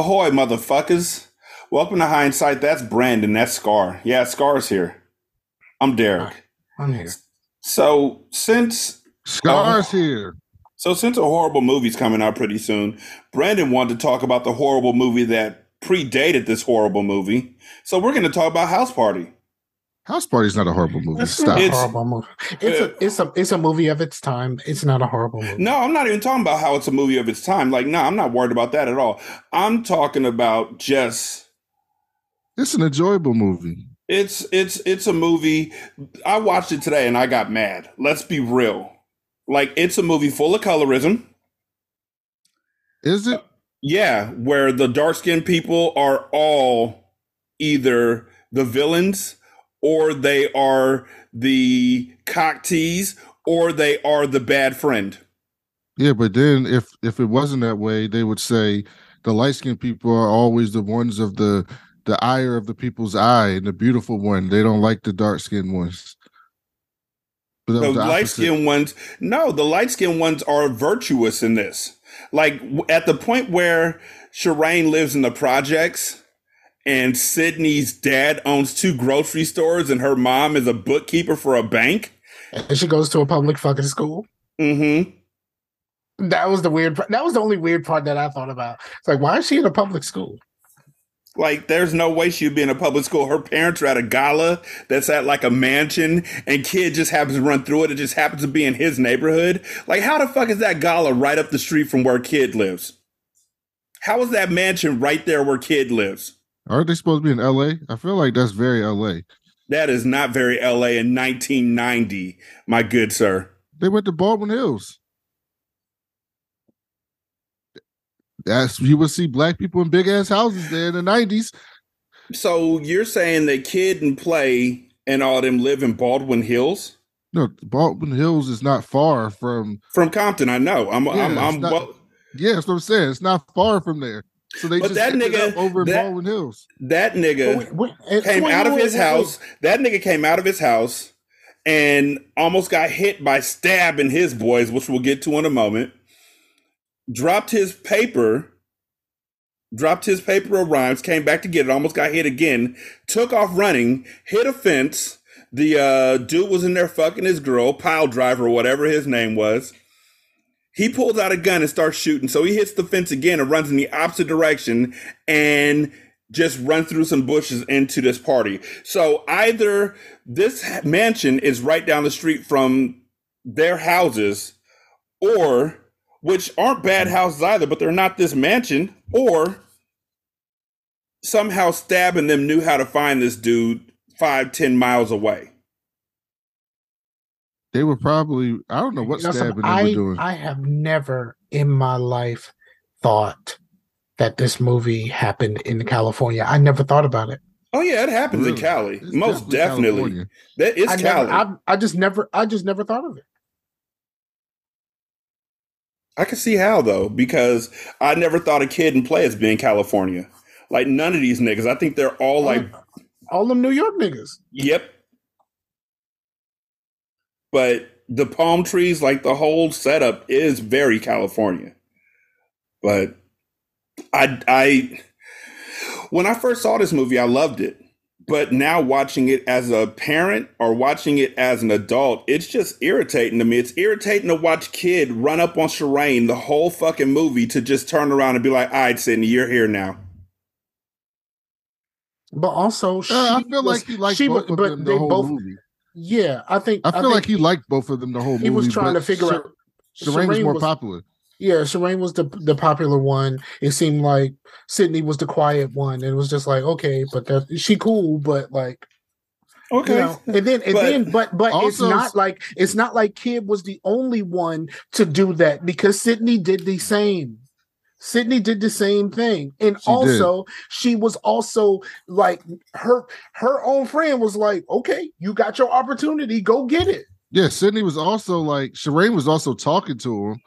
Ahoy, motherfuckers. Welcome to Hindsight. That's Brandon. That's Scar. Yeah, Scar's here. I'm Derik. I'm here. So since Scar's here. so since a horrible movie's coming out pretty soon, Brandon wanted to talk about the horrible movie that predated this horrible movie. So we're going to talk about House Party. House Party's not a horrible movie. It's Stop. a It's- horrible movie. It's a it's a it's a movie of its time. It's not a horrible movie. No, I'm not even talking about how it's a movie of its time. Like, no, I'm not worried about that at all. I'm talking about just It's an enjoyable movie. It's it's it's a movie. I watched it today and I got mad. Let's be real. Like it's a movie full of colorism. Is it? Yeah, where the dark skinned people are all either the villains or they are the cock tease or they are the bad friend. Yeah, but then if if it wasn't that way, they would say the light skinned people are always the ones of the the ire of the people's eye and the beautiful one. They don't like the dark skinned ones. But The the light skinned ones, no, the light skinned ones are virtuous in this. Like at the point where Shireen lives in the projects and Sidney's dad owns two grocery stores and her mom is a bookkeeper for a bank. And she goes to a public fucking school. Mm-hmm. That was the weird. That was the only weird part that I thought about. It's like, why is she in a public school? Like, there's no way she'd be in a public school. Her parents are at a gala that's at like a mansion, and kid just happens to run through it. It just happens to be in his neighborhood. Like, how the fuck is that gala right up the street from where kid lives? How is that mansion right there where kid lives? Aren't they supposed to be in LA? I feel like that's very LA. That is not very LA in 1990, my good sir. They went to Baldwin Hills. That's you would see black people in big ass houses there in the nineties. So you're saying that kid and play and all them live in Baldwin Hills? No, Baldwin Hills is not far from. From Compton, I know. I'm, Yeah, I'm, I'm not- well, Yeah, that's what I'm saying. It's not far from there. So they But just that nigga- up over in that- Baldwin Hills. that nigga. Wait, wait, came out of his wait, wait. house. That nigga came out of his house and almost got hit by Stab and his boys, which we'll get to in a moment. Dropped his paper, dropped his paper of rhymes, came back to get it, almost got hit again, took off running, hit a fence. The uh, dude was in there fucking his girl, pile driver, whatever his name was. He pulls out a gun and starts shooting. So he hits the fence again and runs in the opposite direction and just run through some bushes into this party. So either this mansion is right down the street from their houses, or which aren't bad houses either, but they're not this mansion, or somehow Stab and them knew how to find this dude five, ten miles away. They were probably I don't know what You know something? stabbing they I, were doing. I have never in my life thought that this movie happened in California. I never thought about it. Oh yeah, it happens in Cali. It's Most definitely. California. That is I Cali. never, I, I just never, I just never thought of it. I can see how though, because I never thought a kid and play as being California. Like none of these niggas. I think they're all like, all them New York niggas. yep. But the palm trees, like the whole setup, is very California. But I, I, when I first saw this movie, I loved it. But now watching it as a parent or watching it as an adult, it's just irritating to me. It's irritating to watch kid run up on Shireen the whole fucking movie to just turn around and be like, all right, Sidney, you're here now. But also, she Uh, I feel was- like he liked she both was- of but them they the whole both- movie. Yeah, I think I feel think like he liked both of them the whole movie. he was trying to figure Shir- out. Shireen was more was- popular. Yeah, Shireen was the the popular one. It seemed like Sidney was the quiet one, and it was just like okay, but that, she cool, but like Okay. you know, and then and But then but but it's not like it's not like Kid was the only one to do that because Sidney did the same. Sidney did the same thing, and She did. also she was also like her her own friend was like, okay, you got your opportunity, go get it. Yeah, Sidney was also like Shireen was also talking to him,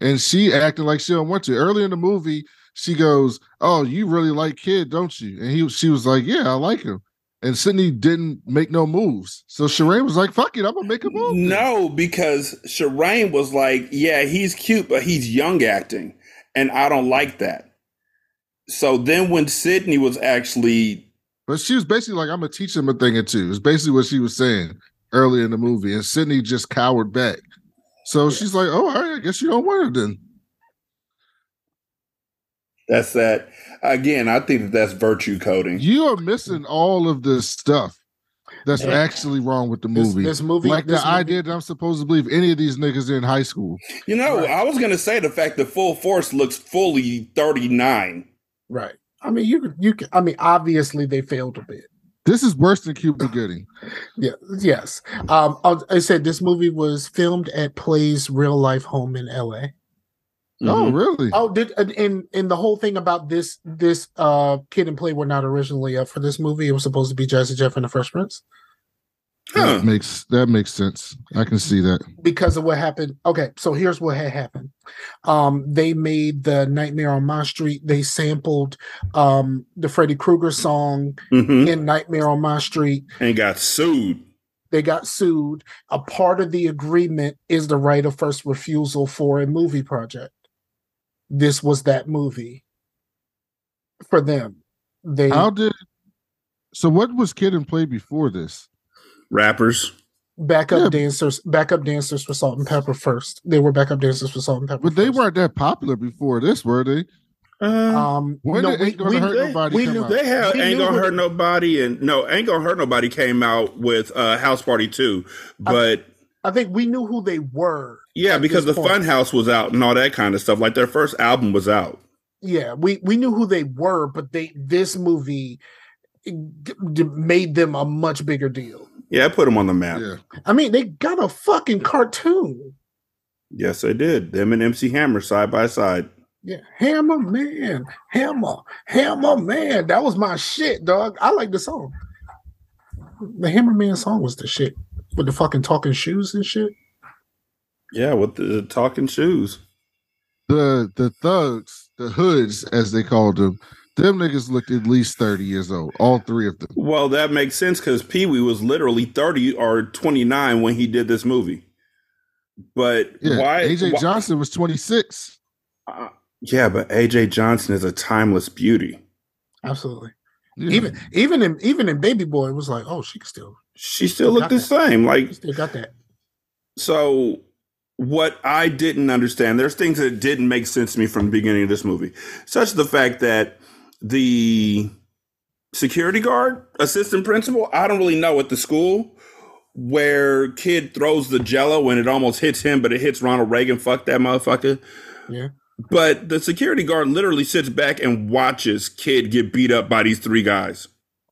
and she acting like she don't want to. Early in the movie, she goes, "Oh, you really like Kid, don't you?" And he, she was like, "Yeah, I like him." And Sidney didn't make no moves, so Shireen was like, "Fuck it, I'm gonna make a move." No, because Shireen was like, yeah, he's cute, but he's young acting. And I don't like that. So then when Sidney was actually But she was basically like, I'm gonna teach him a thing or two. It's basically what she was saying early in the movie. And Sidney just cowered back. So she's like, Oh, right, I guess you don't want her then. that's that again, I think that that's virtue coding. You are missing all of this stuff that's Yeah. actually wrong with the movie. this movie, like this the movie- idea that I'm supposed to believe any of these niggas are in high school. You know, Right. I was gonna say the fact that Full Force looks fully 39. right? I mean, you could, you could, I mean, obviously they failed a bit. This is worse than Cuba Gooding. Yeah, yes. Um, I I said this movie was filmed at Play's real life home in L.A. Oh, Mhm. really? Oh, did and and, and the whole thing about this this uh kid and play were not originally up for this movie. It was supposed to be Jazzy Jeff and the Fresh Prince Huh. That makes that makes sense. I can see that. because of what happened. Okay, so here's what had happened. Um, they made the Nightmare on My Street. They sampled um the Freddy Krueger song Mhm. in Nightmare on My Street. And got sued. They got sued. A part of the agreement is the right of first refusal for a movie project. This was that movie for them. They How did so what was Kid and Play before this? Rappers. backup Yeah. dancers, backup dancers for Salt-N-Pepa first. They were backup dancers for Salt-N-Pepa. But they weren't that popular before this, were they? Uh, Um, When no, we, Ain't Gonna we, Hurt they, Nobody we knew out? they have We Ain't Gonna Hurt the- Nobody and no, Ain't Gonna Hurt Nobody came out with uh House Party 2. But I think we knew who they were. yeah, because the this point. Funhouse was out and all that kind of stuff. Like their first album was out. Yeah, we we knew who they were, but they this movie g- g- made them a much bigger deal. Yeah, I put them on the map. Yeah. I mean, they got a fucking cartoon. Yes, they did. Them and MC Hammer side by side. Yeah, Hammer Man, Hammer, Hammer Man. That was my shit, dog. I like the song. The Hammer Man song was the shit with the fucking talking shoes and shit. Yeah, with the talking shoes. The the thugs, the hoods, as they called them, them niggas looked at least 30 years old. All three of them. Well, that makes sense because Pee Wee was literally 30 or 29 when he did this movie. But Yeah. why? AJ why- Johnson was 26. uh, yeah, but AJ Johnson is a timeless beauty. Absolutely. Yeah. Even even in even in Baby Boy, it was like, oh, she can still She still looked the same. Like still got that. So, what I didn't understand, there's things that didn't make sense to me from the beginning of this movie, such as the fact that the security guard, assistant principal, I don't really know at the school where kid throws the jello and it almost hits him, but it hits Ronald Reagan. Fuck that motherfucker. Yeah. But the security guard literally sits back and watches kid get beat up by these three guys.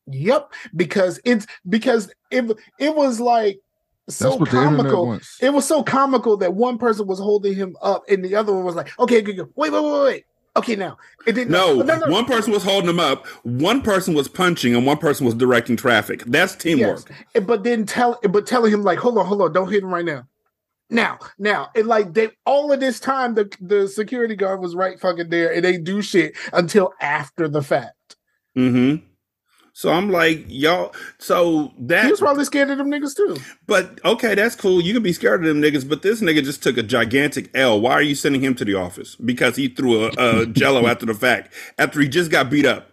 Yep, because it's because it it was like so That's what the comical. wants. It was so comical that one person was holding him up and the other one was like, okay, good, good. wait, wait, wait, wait. Okay, now it didn't. No, no, no. one person was holding him up, one person was punching, and one person was directing traffic. That's teamwork. Yes. But then tell, but telling him like, hold on, hold on, don't hit him right now. Now, now, and like they all of this time, the the security guard was right fucking there, and they do shit until after the fact. Mm-hmm. So I'm like, y'all. So that, He was probably scared of them niggas too. but okay, that's cool. You can be scared of them niggas, but this nigga just took a gigantic L. Why are you sending him to the office? Because he threw a, a Jello after the fact, after he just got beat up.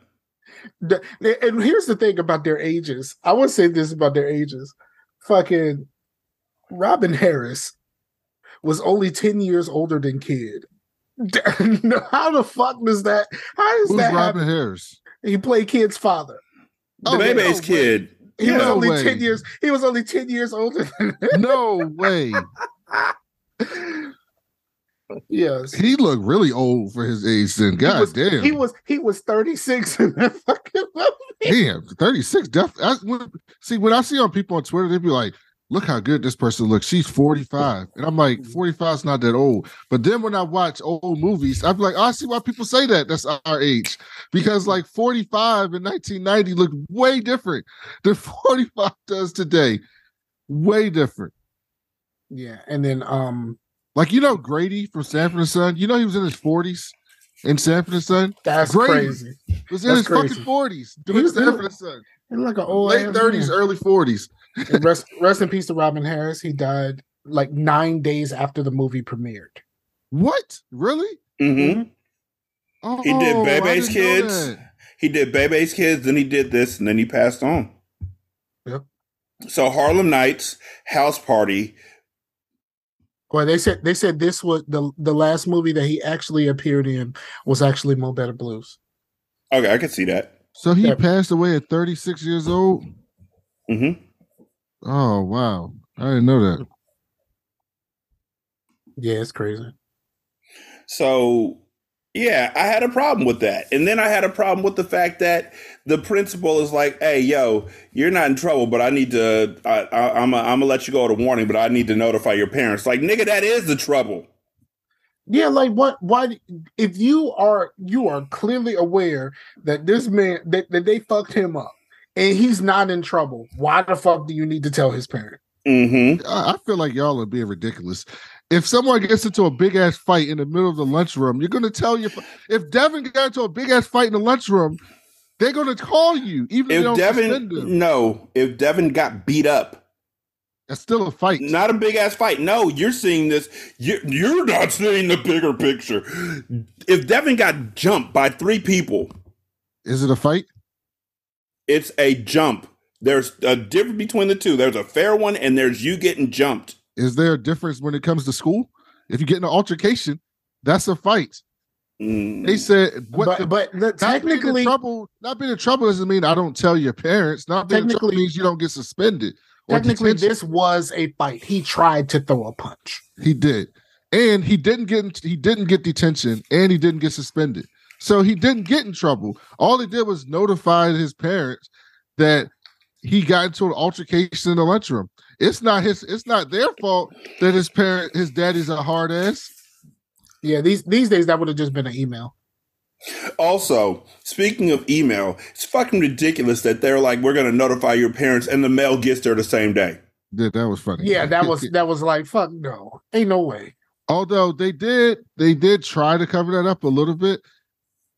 The- and here's the thing about their ages. I would say this about their ages. Fucking Robin Harris was only 10 years older than Kid. How the fuck does that? How does Who's that Robin happen? Harris? He played Kid's father. The Oh, baby's no kid. He was Yeah. only way. 10 years. He was only 10 years older No way. Yes. He looked really old for his age then. God he was, damn. He was he was 36 in that fucking movie. Damn, 36. Def- I, when, see, when I see on people on Twitter, they'd be like, look how good this person looks. She's 45. And I'm like, mm-hmm. 45 is not that old. But then when I watch old movies, I'm like, oh, I see why people say that. That's our age. Because mm-hmm. like 45 in 1990 looked way different than 45 does today. Way different. Yeah, and then um Like, you know, mm-hmm. Grady from Sanford and Son, you know, he was in his 40s in Sanford and Son. that's Great. crazy. He was in That's his crazy. fucking 40s doing Sanford and Son. Like an old Late 30s, man. early 40s. And rest, rest in peace to Robin Harris. He died like nine days after the movie premiered. What? Really? Mm-hmm. Oh, He did I Bebe's Kids. He did Bebe's Kids, then he did this, and then he passed on. Yep. So Harlem Nights, House Party. Well, they said they said this was the the last movie that he actually appeared in was actually Mo Better Blues. Okay, I can see that. So he Yeah. passed away at 36 years old. hmm Oh wow, I didn't know that. Yeah, it's crazy. So, yeah, I had a problem with that. And then I had a problem with the fact that the principal is like, hey, yo, you're not in trouble, but I need to, I, I, I'm going to let you go to warning, but I need to notify your parents. Like, nigga, that is the trouble. Yeah, like what? Why? If you are you are clearly aware that this man that, that they fucked him up and he's not in trouble, why the fuck do you need to tell his parent? Mm-hmm. I I feel like y'all are being ridiculous. If someone gets into a big ass fight in the middle of the lunchroom, you're gonna tell your. If Devin got into a big ass fight in the lunchroom, they're gonna call you, even if, they If don't suspend Devin, him. no, if Devin got beat up, That's still a fight. not a big ass fight. No, you're seeing this. You're, you're not seeing the bigger picture. If Devin got jumped by three people, Is it a fight? It's a jump. There's a difference between the two. There's a fair one, and there's you getting jumped. Is there a difference when it comes to school? If you get in an altercation, that's a fight. Mm. They said what but the, but the, not being technically, trouble. Not being in trouble doesn't mean I don't tell your parents. Not being in trouble Technically- means you don't get suspended. technically, detention. this was a fight. He tried to throw a punch. He did, and he didn't get he didn't get detention, and he didn't get suspended. So he didn't get in trouble. All he did was notify his parents that he got into an altercation in the lunchroom. It's not his. It's not their fault that his parent, his daddy's a hard ass. Yeah, these these days that would have just been an email. Also, speaking of email, it's fucking ridiculous that they're like, we're going to notify your parents, and the mail gets there the same day. That that was funny. Yeah, that was that was like fuck no, ain't no way. Although they did, they did try to cover that up a little bit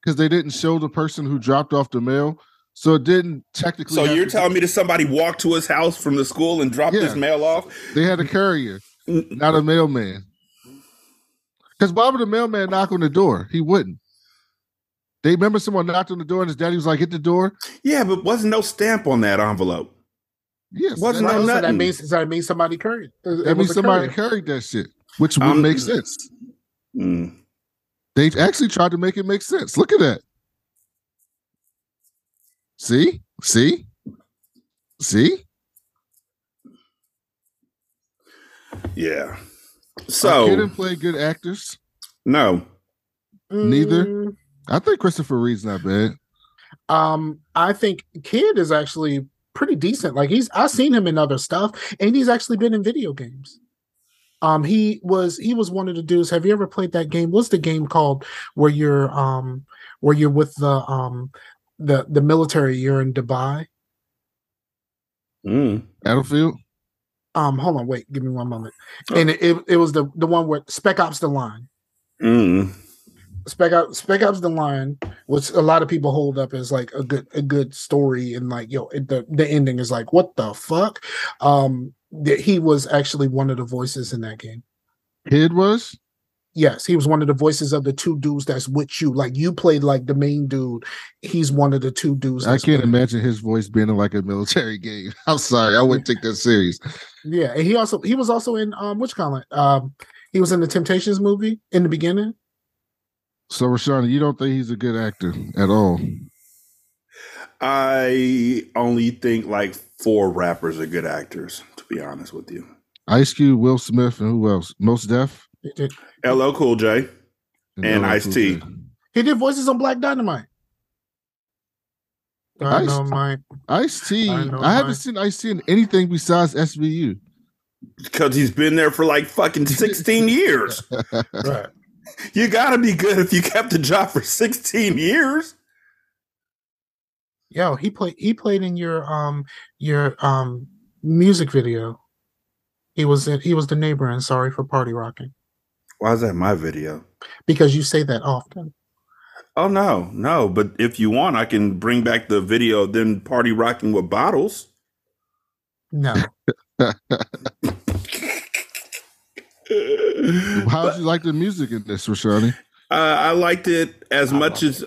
because they didn't show the person who dropped off the mail, so it didn't technically. So you're to- telling me that somebody walked to his house from the school and dropped Yeah. this mail off? they had a courier, not a mailman. Because Bob would a mailman knock on the door? He wouldn't. They remember someone knocked on the door and his daddy was like, "Hit the door." Yeah, but wasn't no stamp on that envelope. Yes, Wasn't that, no so that nothing. means so that means somebody carried. it. It that means somebody courier. carried that shit, which would Um, make sense. Mm. They actually tried to make it make sense. Look at that. See, see, see. Yeah. So So, kid and play good actors. no. Neither? Mm, I think Christopher Reid's not bad. Um, I think Kid is actually pretty decent. Like he's I've seen him in other stuff, and he's actually been in video games. Um, he was he was one of the dudes. Have you ever played that game? What's the game called where you're um where you're with the um the the military? You're in Dubai. Mm. Battlefield. Um, hold on, wait, give me one moment. And it, it, it was the the one where Spec Ops: The Line. Mm. Spec Ops, Spec Ops: The Line, which a lot of people hold up as like a good a good story, and like yo, it, the the ending is like what the fuck. Um, that he was actually one of the voices in that game. Kid was. Yes, he was one of the voices of the two dudes that's with you. Like you played like the main dude. He's one of the two dudes. I can't with him. imagine his voice being in like a military game. I'm sorry, I wouldn't take that serious. Yeah, and he also he was also in um which comment? um he was in the Temptations movie in the beginning. So, Rashana, you don't think he's a good actor at all? I only think like four rappers are good actors, to be honest with you. Ice Cube, Will Smith, and who else? Mos Def He did, LL Cool J. And LL Ice-T. Cool he did voices on Black Dynamite. Ice- Dynamite. Ice T. I I, haven't seen Ice T in anything besides SVU. Because he's been there for like fucking 16 years. Right. You gotta be good if you kept the job for 16 years. Yo, he played he played in your um your um music video. He was in, he was the neighbor in Sorry for Party Rocking. Why is that my video? Because you say that often. Oh no, no. But if you want, I can bring back the video of them party rocking with bottles. No. How would you like the music in this, Rashani? Uh, I liked it as I much loved as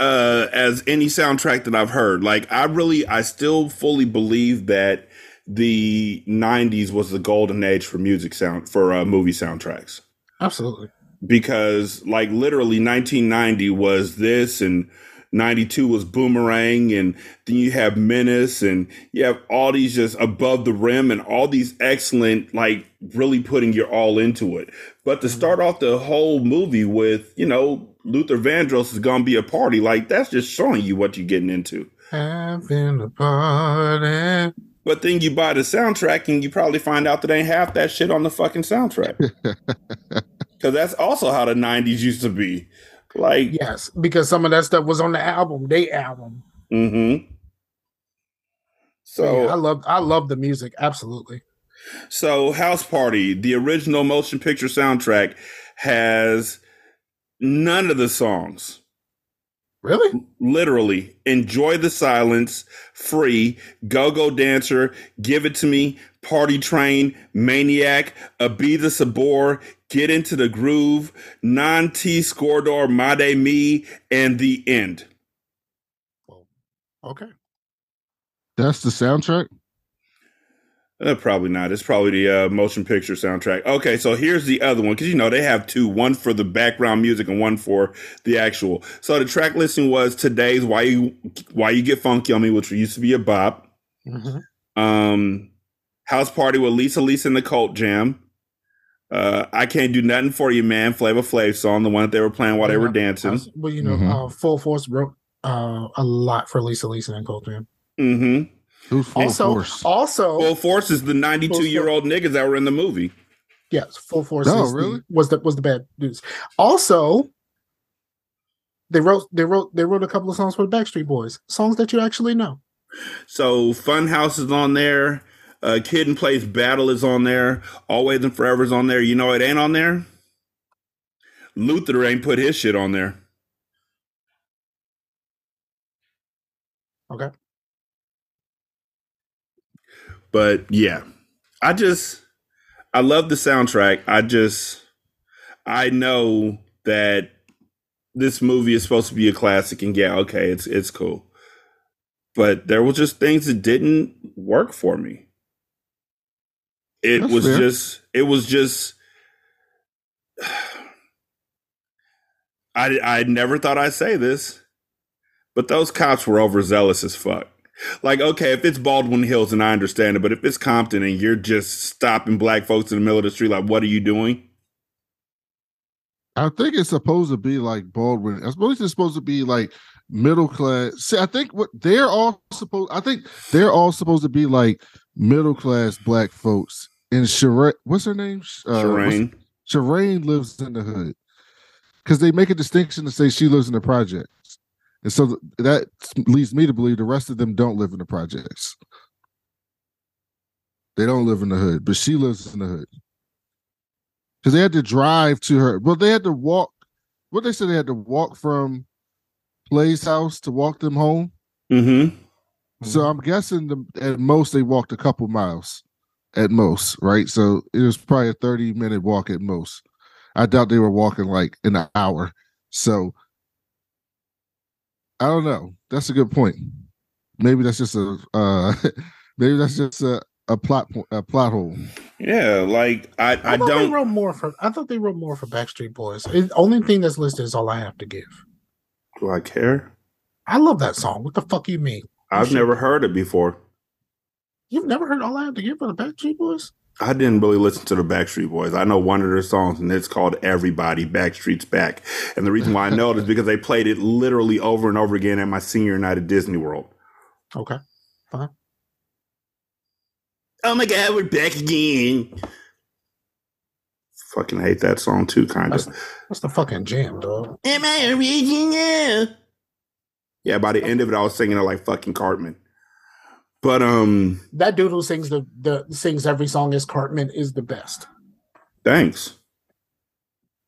uh, as any soundtrack that I've heard. Like I really, I still fully believe that the '90s was the golden age for music sound for uh, movie soundtracks Absolutely. because, like, literally 1990 was this and. 92 was Boomerang, and then you have Menace, and you have all these just above the rim, and all these excellent, like, really putting your all into it. But to start off the whole movie with, you know, Luther Vandross is gonna be a party, like that's just showing you what you're getting into. Having a party. But then you buy the soundtrack and you probably find out that ain't half that shit on the fucking soundtrack. Cause that's also how the '90s used to be. Like, Yes, because some of that stuff was on the album, they album. mm-hmm. So yeah, I love I love the music. Absolutely. So, House Party, the original motion picture soundtrack, has none of the songs. Really? Literally, Enjoy the Silence, Free, Go Go Dancer, Give It to Me, Party Train, Maniac, uh, Abida Sabor, Get Into the Groove, Non T Scoredor, Made Me, and The End. Okay. That's the soundtrack. Uh, probably not. It's probably the uh, motion picture soundtrack. Okay, so here's the other one because you know they have two: one for the background music and one for the actual. So the track listing was today's "Why You Why You Get Funky on Me," which used to be a bop. Mhm. Um, House Party with Lisa Lisa and the Cult Jam. Uh, I can't do nothing for you, man. Flavor Flav song, the one that they were playing while they were dancing. As- Well, you know, Mhm. uh, Full Force wrote uh, a lot for Lisa Lisa and Cult Jam. Mm-hmm. Who's full Also, force? also, Full Force is the 92 year old niggas that were in the movie. yes, Full Force. No, is the- really? was the was the bad news. Also, they wrote they wrote they wrote a couple of songs for the Backstreet Boys, songs that you actually know. So Funhouse is on there. Uh, Kid and Plays Battle is on there. Always and Forever is on there. You know it ain't on there. Luther ain't put his shit on there. Okay. But yeah, I just I love the soundtrack. I just I know that this movie is supposed to be a classic, and yeah, okay, it's it's cool. But there were just things that didn't work for me. It That's was fair. just it was just I I never thought I'd say this, but those cops were overzealous as fuck. Like, okay, if it's Baldwin Hills, and I understand it, but if it's Compton and you're just stopping black folks in the middle of the street, like, what are you doing? I think it's supposed to be like Baldwin. I suppose it's supposed to be like middle class. See, I think what they're all supposed. I think they're all supposed to be like middle class black folks. And Shireen, what's her name? Uh, Shireen. Shireen lives in the hood because they make a distinction to say she lives in the projects, and so that leads me to believe the rest of them don't live in the projects. They don't live in the hood, but she lives in the hood because they had to drive to her. Well, they had to walk. What they said they had to walk from Play's house to walk them home. Mm-hmm. So I'm guessing the, at most they walked a couple miles, at most, right? So it was probably a 30 minute walk at most. I doubt they were walking like an hour. So I don't know. That's a good point. Maybe that's just a uh maybe that's just a, a plot a plot hole. Yeah, like I, I, I, don't. wrote more for. I thought they wrote more for Backstreet Boys. The only thing that's listed is all I have to give. Do I care? I love that song. What the fuck you mean? I've should- never heard it before. You've never heard all I have to give for the Backstreet Boys? I didn't really listen to the Backstreet Boys. I know one of their songs, and it's called "Everybody Backstreet's Back." And the reason why I know it is because they played it literally over and over again at my senior night at Disney World. Okay. Fine. Oh my God, we're back again! Fucking hate that song too, kind That's, of. that's the fucking jam, dog. Am I original? Yeah, by the end of it, I was singing it like fucking Cartman. But um, That dude who sings the, the sings every song as Cartman is the best. thanks.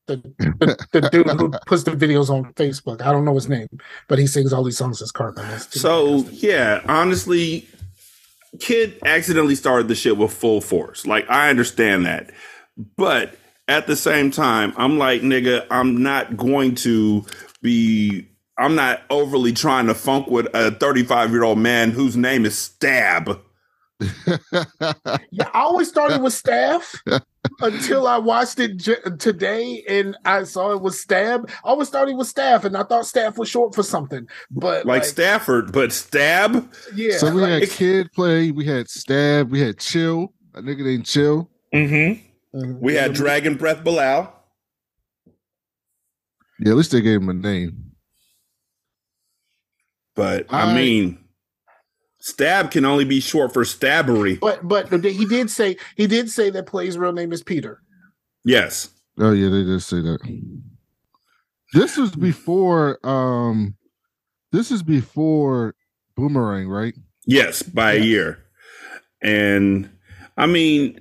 The, the, the dude who puts the videos on Facebook. I don't know his name, but he sings all these songs as Cartman. So yeah, honestly, Kid accidentally started the shit with full force. Like I understand that, but at the same time, I'm like, nigga, I'm not going to be. I'm not overly trying to funk with a 35 year old man whose name is Stab. Yeah, I always thought it was staff until I watched it j- today and I saw it was stab. I always thought it was staff, and I thought staff was short for something. But Like, like, Stafford, but Stab? yeah, so we like- had Kid play, we had Stab, we had Chill, a nigga named Chill. Mm-hmm. Mhm. We had Dragon Breath Bilal. Yeah, at least they gave him a name. But I, I- mean, Stab can only be short for stabbery. But but he did say he did say that Play's real name is Peter. Yes. Oh yeah, they did say that. This was before um this is before Boomerang, right? Yes, by a year. And I mean,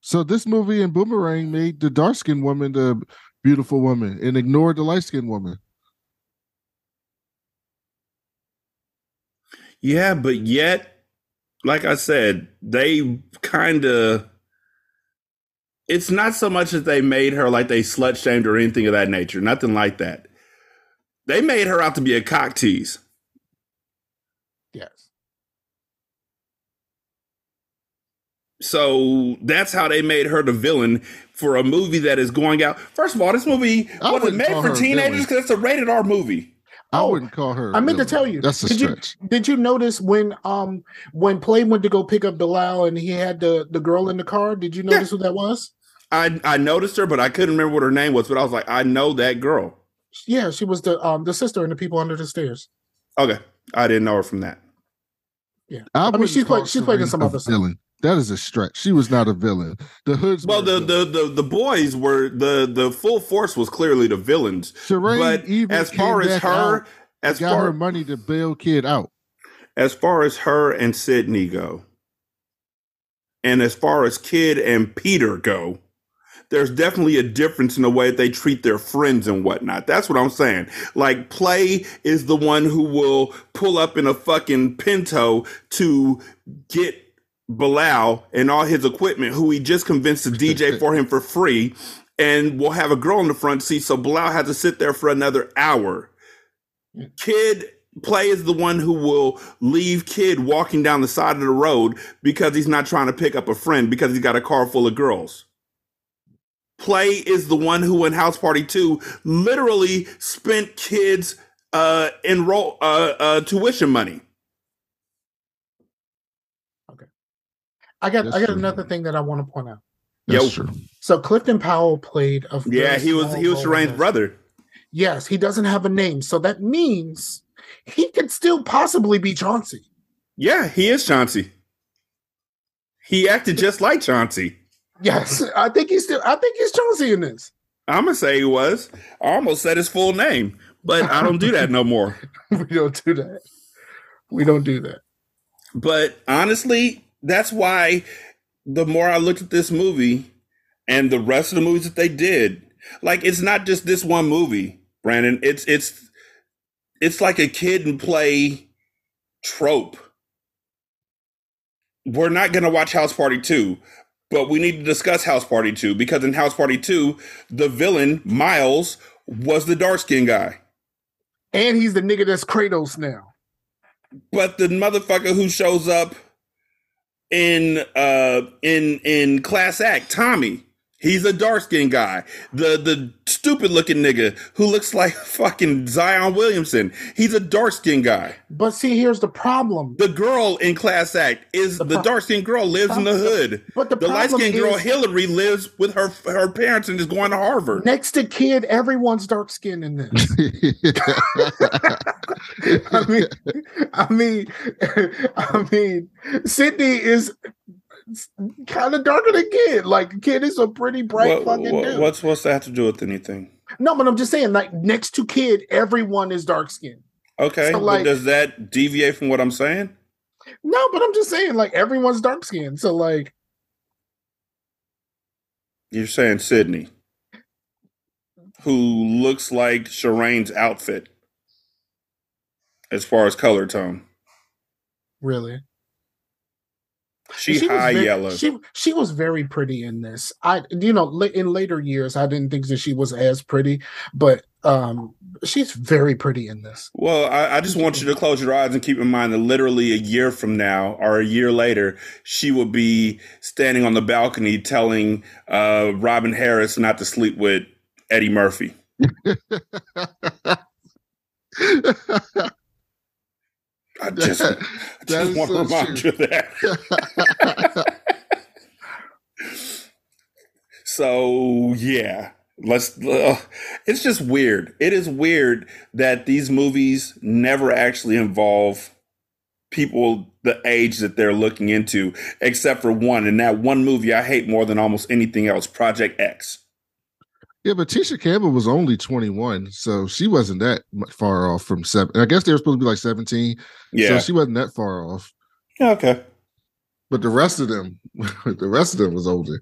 So this movie and Boomerang made the dark skinned woman the beautiful woman and ignored the light skinned woman. Yeah, but yet, like I said, they kind of. It's not so much that they made her like they slut shamed or anything of that nature. Nothing like that. They made her out to be a cock tease. Yes. So that's how they made her the villain for a movie that is going out. First of all, this movie I was it wouldn't made for teenagers because it's a rated R movie. I Oh, wouldn't call her. I meant to tell you. That's a Did you- stretch. Did you notice when um when Play went to go pick up Bilal and he had the the girl in the car? Did you notice who that was? I I noticed her, but I couldn't remember what her name was. But I was like, I know that girl. Yeah, she was the um the sister and the people under the stairs. Okay, I didn't know her from that. Yeah, I, mean, wouldn't she's call played- she's played in some a other stuff. villain. That is a stretch. She was not a villain. The hoods. Well, the the the, the boys were the the full force was clearly the villains. Shireen but even as far as her, out, as got her far money to bail kid out. as far as her and Sidney go, and as far as Kid and Peter go, there's definitely a difference in the way that they treat their friends and whatnot. That's what I'm saying. Like, Play is the one who will pull up in a fucking Pinto to get Bilal and all his equipment, who he just convinced to DJ for him for free, and will have a girl in the front seat. So Bilal has to sit there for another hour. Kid Play is the one who will leave Kid walking down the side of the road because he's not trying to pick up a friend because he's got a car full of girls. Play is the one who in House Party 2 literally spent kids uh enroll uh, uh tuition money. I got That's I got true. another thing that I want to point out. That's Yo. true. So Clifton Powell played a Yeah, he was he was role Shireen's brother. Yes, he doesn't have a name, so that means he could still possibly be Chauncey. Yeah, he is Chauncey. He acted just like Chauncey. Yes, I think he's still. I think he's Chauncey in this. I'm gonna say he was. I almost said his full name, but I don't do that no more. we don't do that. We don't do that. But honestly, that's why the more I looked at this movie and the rest of the movies that they did, like it's not just this one movie, Brandon. It's it's it's like a kid and play trope. We're not gonna watch House Party 2, but we need to discuss House Party 2 because in House Party 2, the villain, Miles, was the dark skinned guy. And he's the nigga that's Kratos now. but the motherfucker who shows up in uh in in class act tommy he's a dark skinned guy. The the stupid looking nigga who looks like fucking zion williamson. He's a dark skinned guy. But see, here's the problem. the girl in class act is The the, pro- dark skinned girl lives in the hood. But the, the light skinned girl hillary lives with her her parents and is going to harvard. Next to kid, everyone's dark skinned in this. I mean, I mean, I mean, Sidney is kind of darker than Kid. Like Kid is a pretty bright What- fucking what- dude. what's what's that have to do with anything No, but I'm just saying, like next to Kid, everyone is dark skinned. okay So, but like- does that deviate from what i'm saying No, but I'm just saying, like everyone's dark skinned. So like, You're saying Sidney, who looks like Shireen's outfit as far as color tone. really, She, was high very- yellow. She she was very pretty in this. I you know in later years I didn't think that she was as pretty, but um she's very pretty in this. Well, I, I just want you to close your eyes and keep in mind that literally a year from now or a year later, she will be standing on the balcony telling uh, Robin Harris not to sleep with Eddie Murphy. I just, I just want to so remind true. you of that. So yeah, let's. Uh, it's just weird. It is weird that these movies never actually involve people the age that they're looking into, except for one. And that one movie I hate more than almost anything else, Project X. Yeah, but Tisha Campbell was only 21, so she wasn't that much far off from seven. I guess they were supposed to be like 17, Yeah. so she wasn't that far off. yeah okay. But the rest of them, the rest of them was older.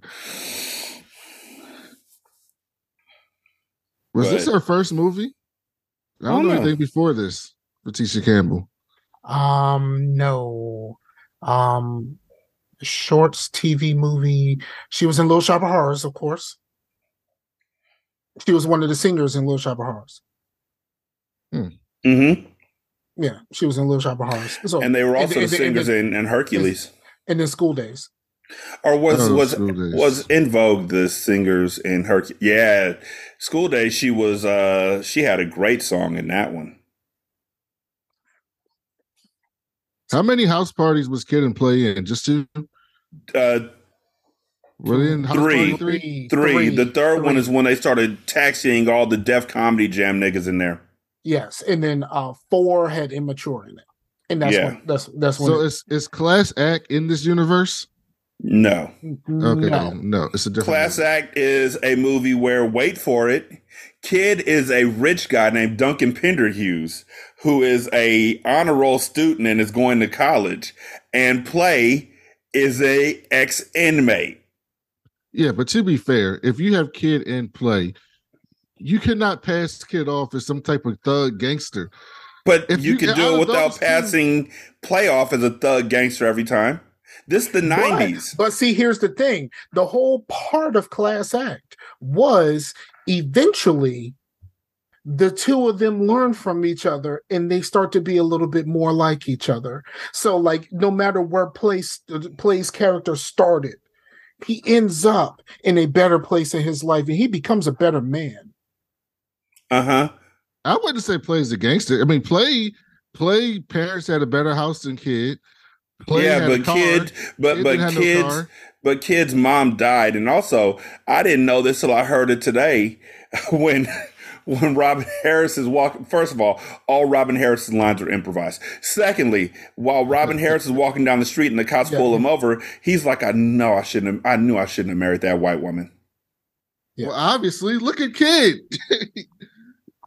Was this her first movie? I don't, I don't know know. anything before this for Tisha Campbell. Um no. Um shorts TV movie. She was in Little Shop of Horrors, of course. She was one of the singers in Little Shop of Horrors. Mm-hmm. Yeah, she was in Little Shop of Horrors. So And they were also and- the and- and- singers in, in Hercules. and then School Days. Or was Oh, was was in Vogue the singers in Hercules? Yeah, School Days. She was. uh She had a great song in that one. How many house parties was Kid and Play in? Just two? Uh Were they Three. three? Three. the third one is when they started taxiing all the Def Comedy Jam niggas in there. Yes, and then uh four had immature in it, and that's Yeah. when that's that's when. So is is Class Act in this universe? No. Okay, no. no, it's a different Class movie. Act is a movie where, wait for it, Kid is a rich guy named Duncan Pinderhughes, who is a honor roll student and is going to college, and Play is a ex inmate. Yeah, but to be fair, if you have Kid in Play, you cannot pass Kid off as some type of thug gangster. But If you, you- can do it without passing Play off as a thug gangster every time. This is the But- nineties. But see, here's the thing: the whole part of Class Act was eventually the two of them learn from each other and they start to be a little bit more like each other. So, like, no matter where place uh, Play's character started, he ends up in a better place in his life and he becomes a better man. Uh huh. I wouldn't say plays is a gangster. I mean, Play Play parents had a better house than Kid. Play Yeah, but car. kid, but Kid but didn't no kids, but kid's mom died, and also I didn't know this till I heard it today when when Robin Harris is walking. First of all, all Robin Harris's lines are improvised. Secondly, while Robin Harris is walking down the street and the cops Yeah. pull him over, he's like, "I know I shouldn't. Have, I knew I shouldn't have married that white woman." Yeah. Well, obviously, look at Kid.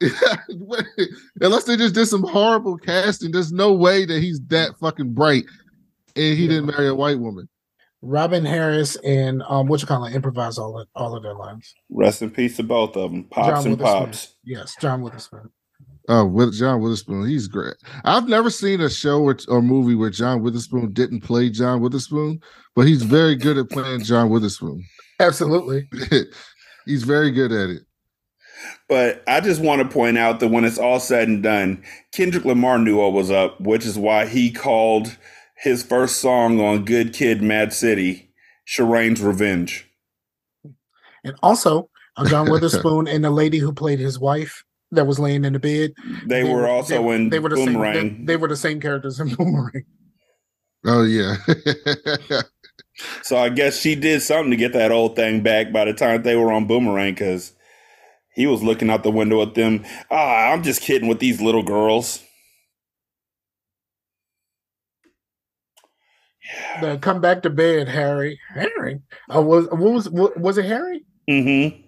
Unless they just did some horrible casting, there's no way that he's that fucking bright and he Yeah. didn't marry a white woman. Robin Harris and um what you call it improvise all of all of their lines. Rest in peace to both of them, pops John and pops. Yes, John Witherspoon. Oh, with John Witherspoon, he's great. I've never seen a show or, or movie where John Witherspoon didn't play John Witherspoon, but he's very good at playing John Witherspoon. Absolutely. he's very good at it. But I just want to point out that when it's all said and done, Kendrick Lamar knew what was up, which is why he called his first song on Good Kid, Mad City, Shireen's Revenge. And also, John Witherspoon and the lady who played his wife that was laying in the bed. They, were also they, in they were the Boomerang. Same, they, they were the same characters in Boomerang. Oh yeah. so I guess she did something to get that old thing back by the time they were on Boomerang because he was looking out the window at them. Ah, I'm just kidding with these little girls. The come back to bed, Harry. Harry. Uh, was what was what, was it Harry? Mm-hmm.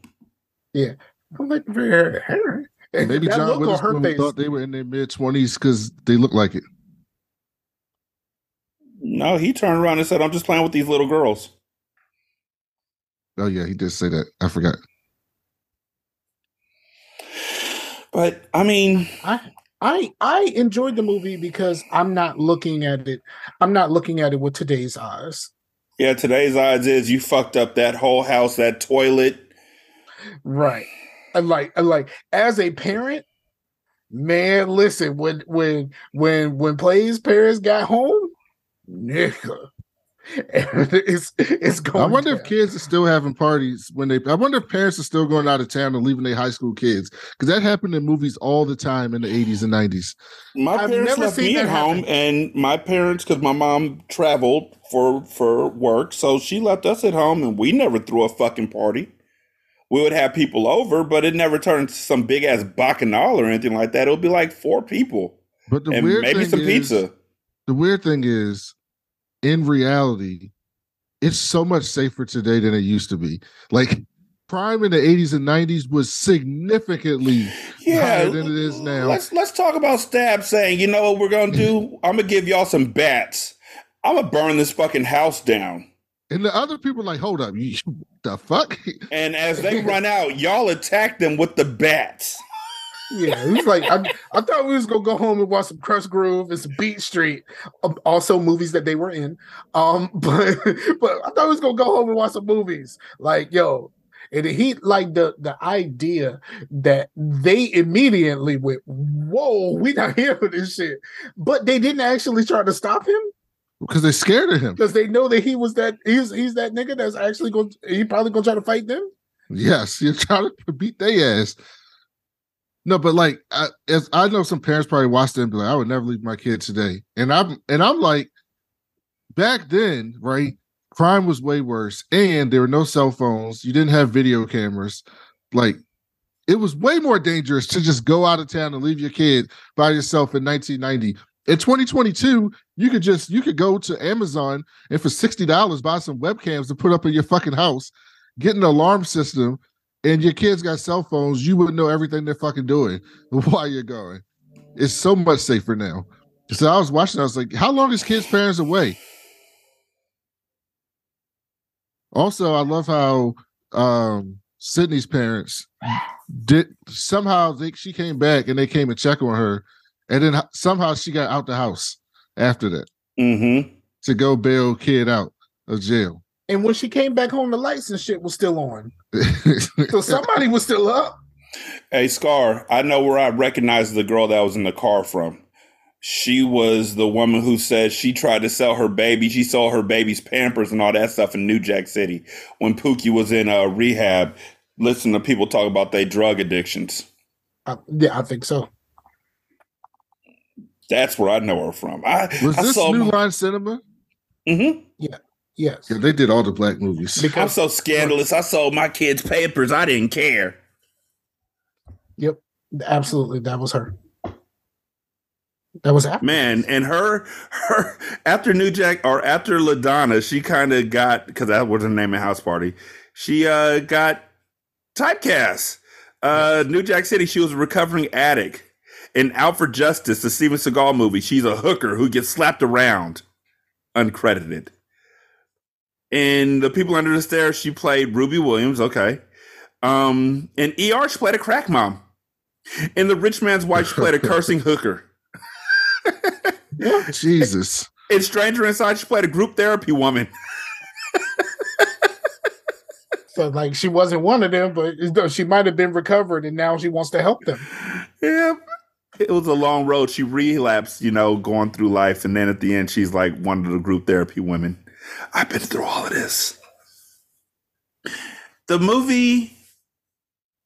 Come back to bed, Harry. And Maybe that John look on her Witherspoon face. thought they were in their mid twenties because they look like it. No, he turned around and said, I'm just playing with these little girls. Oh yeah, he did say that. I forgot. But I mean, I I I enjoyed the movie because I'm not looking at it. I'm not looking at it with today's eyes. Yeah, today's odds is you fucked up that whole house, that toilet. Right. And like, like, as a parent, man, listen, when when when when Play's parents got home, nigga, it's it's going. I wonder down. if kids are still having parties when they. I wonder if parents are still going out of town and leaving their high school kids because that happened in movies all the time in the eighties and nineties. My I've parents never left seen me at home, happen. and my parents, because my mom traveled for for work, so she left us at home, and we never threw a fucking party. We would have people over, but it never turned to some big ass bacchanal or anything like that. It would be like four people But the and weird maybe thing some is, pizza. the weird thing is, in reality, it's so much safer today than it used to be. Like crime in the eighties and nineties was significantly Yeah, higher than it is now. Let's let's talk about Stab saying, you know what we're gonna do? I'm gonna give y'all some bats. I'm gonna burn this fucking house down. And the other people like, hold up, you the fuck? And as they run out, y'all attack them with the bats. Yeah, he's like, I, I thought we was gonna go home and watch some Krush Groove and some Beat Street, um, also movies that they were in. Um, but but I thought we was gonna go home and watch some movies. Like, yo, and he like the the idea that they immediately went, whoa, we not here for this shit. But they didn't actually try to stop him Because they're scared of him. because they know that he was that he's he's that nigga that's actually going. He probably gonna try to fight them. Yes, you're trying to beat their ass. No, but like, I, as I know, some parents probably watched it and be like, "I would never leave my kid today," and I'm and I'm like, back then, right? Crime was way worse, and there were no cell phones. You didn't have video cameras. Like, it was way more dangerous to just go out of town and leave your kid by yourself in 1990. In 2022, you could just you could go to Amazon and for sixty dollars buy some webcams to put up in your fucking house, get an alarm system, and your kids got cell phones. You would know everything they're fucking doing while you're going. It's so much safer now. So I was watching. I was like, how long is kids' parents away? Also, I love how um Sidney's parents did somehow they she came back and they came and check on her, and then somehow she got out the house after that Mm-hmm. to go bail kid out of jail. And when she came back home, the lights and shit was still on. So somebody was still up. Hey, Scar, I know where I recognize the girl that was in the car from. She was the woman who said she tried to sell her baby. She sold her baby's pampers and all that stuff in New Jack City when Pookie was in uh, rehab. Listen to people talk about their drug addictions. Uh, yeah, I think so. That's where I know her from. I, Was I this New my- Line Cinema? Mhm. Yes. Yeah, they did all the black movies. I'm so scandalous. I sold my kids papers. I didn't care. yep, absolutely, that was her. That was after. Man, and her her after New Jack or after Ladonna, she kind of got because that was her name in House Party. She uh got typecast. Uh New Jack City, she was a recovering addict. In Out for Justice, the Steven Seagal movie, she's a hooker who gets slapped around, uncredited. In The People Under the Stairs, she played Ruby Williams. Okay. Um, in ER, she played a crack mom. In The Rich Man's Wife, she played a cursing hooker. Jesus. In Stranger Inside, she played a group therapy woman. So like she wasn't one of them, but she might have been recovered, and now she wants to help them. Yeah. It was a long road. She relapsed, you know, going through life. And then at the end, she's like one of the group therapy women. I've been through all of this. The movie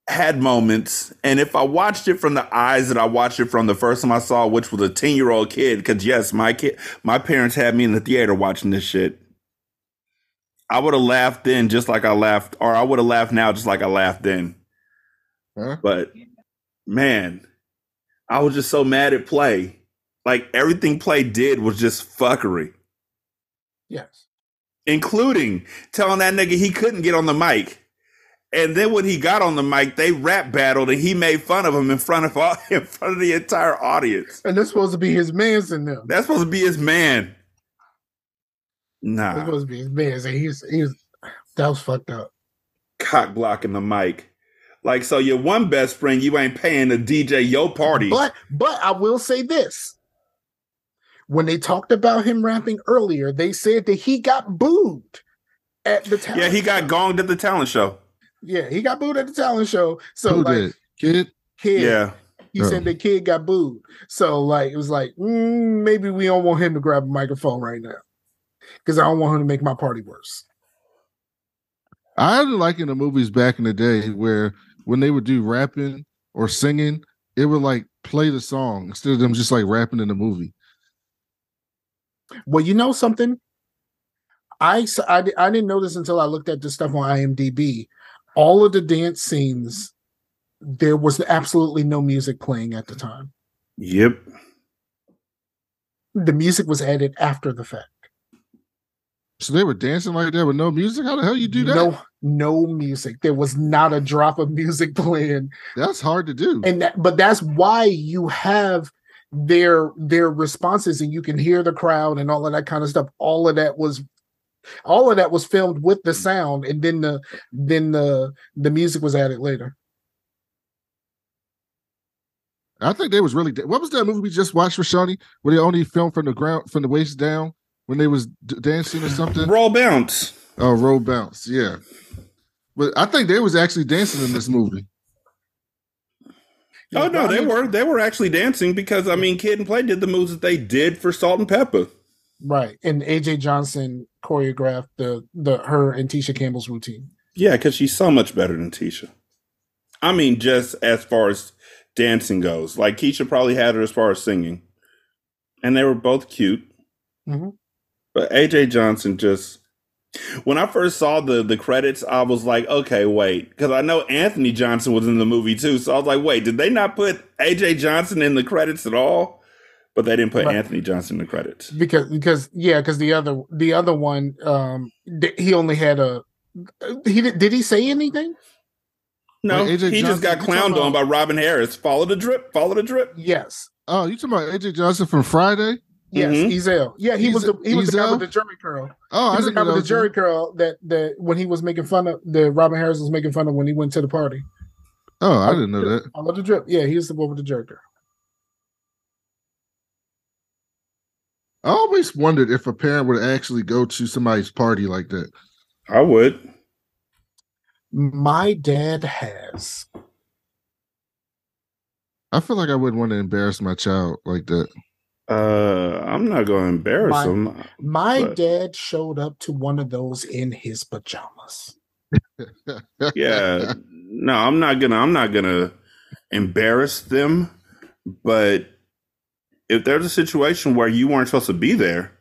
had moments. And if I watched it from the eyes that I watched it from the first time I saw, which was a 10 year old kid, because yes, my kid, my parents had me in the theater watching this shit. I would have laughed then just like I laughed, or I would have laughed now just like I laughed then. Huh? But man, I was just so mad at play. Like everything play did was just fuckery, Yes. Including telling that nigga he couldn't get on the mic. And then when he got on the mic, they rap battled and he made fun of him in front of all, in front of the entire audience. And that's supposed to be his man's in them. That's supposed to be his man. Nah, supposed to be his man's, and he's he's that was fucked up. cock blocking the mic. Like, so your one best friend, you ain't paying the DJ your party. But but I will say this. When they talked about him rapping earlier, they said that he got booed. at the talent Yeah, he got show. gonged at the talent show. Yeah, he got booed at the talent show. So Who like did? Kid? kid, Yeah. he Oh. said the kid got booed. So like it was like mm, maybe we don't want him to grab a microphone right now because I don't want him to make my party worse. I didn't like in the movies back in the day where when they would do rapping or singing, it would like play the song instead of them just like rapping in the movie. Well, you know something? I, di- I didn't notice until I looked at the stuff on IMDb. All of the dance scenes, there was absolutely no music playing at the time. Yep. The music was added after the fact. So they were dancing like that with no music. How the hell you do that? No, no music. There was not a drop of music playing. That's hard to do. and that, but that's why you have their their responses and you can hear the crowd and all of that kind of stuff all of that was all of that was filmed with the mm. sound and then the then the the music was added later I think they was really. What was that movie we just watched for Shawnee? Where they only filmed from the ground, from the waist down, when they was d- dancing or something. Roll bounce. Oh, roll bounce, yeah. But I think they was actually dancing in this movie. Oh no, they were they were actually dancing because I mean, Kid and Play did the moves that they did for Salt-N-Pepa. right and aj johnson choreographed the the her and tisha campbell's routine Yeah, because she's so much better than Tisha. I mean, just as far as dancing goes, like Keisha probably had her as far as singing, and they were both cute. Mhm. But AJ Johnson just. When I first saw the the credits, I was like, okay, wait, because I know Anthony Johnson was in the movie too. So I was like, wait, did they not put AJ Johnson in the credits at all? But they didn't put Right. Anthony Johnson in the credits. because because yeah because the other the other one um th- he only had a he did, did he say anything No, Wait, AJ he just got clowned talking on by Robin Harris. Follow the drip, follow the drip. yes Oh, you talking about AJ Johnson from Friday? Yes Mhm. Ezal. yeah he was the he was the guy with the Jheri curl Oh, he I was the guy with the Jheri curl that that when he was making fun of the Robin Harris was making fun of when he went to the party. Oh, I didn't know that. I love the drip. Yeah, he was the one with the Jheri curl. I always wondered if a parent would actually go to somebody's party like that. I would. My dad has. I feel like I wouldn't want to embarrass my child like that. Uh, I'm not going to embarrass My- him. My But- dad showed up to one of those in his pajamas. Yeah, no, I'm not gonna. I'm not gonna embarrass them. But if there's a situation where you weren't supposed to be there,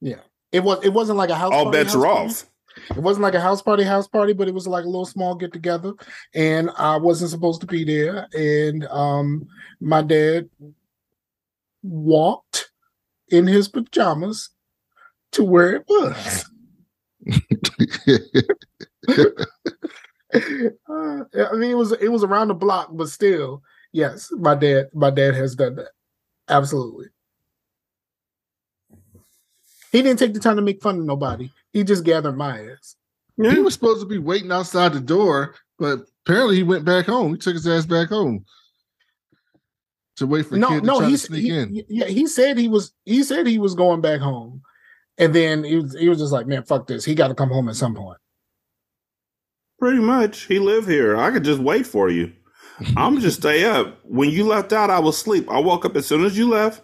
yeah, It was. It wasn't like a house. all party, bets house are party. off. It wasn't like a house party, house party, but it was like a little small get together, and I wasn't supposed to be there. And um, my dad walked in his pajamas to where it was. Uh, I mean, it was it was around the block, but still, yes, my dad, my dad has done that. Absolutely. He didn't take the time to make fun of nobody. He just gathered my ass. he was supposed to be waiting outside the door, but apparently he went back home. He took his ass back home to wait for no, kid to no, try he, to sneak he, in. yeah, he said he was he said he was going back home, and then he was he was just like, man, fuck this. He got to come home at some point. Pretty much, he live here. I could just wait for you. I'm just stay up. When you left out, I was asleep. I woke up as soon as you left.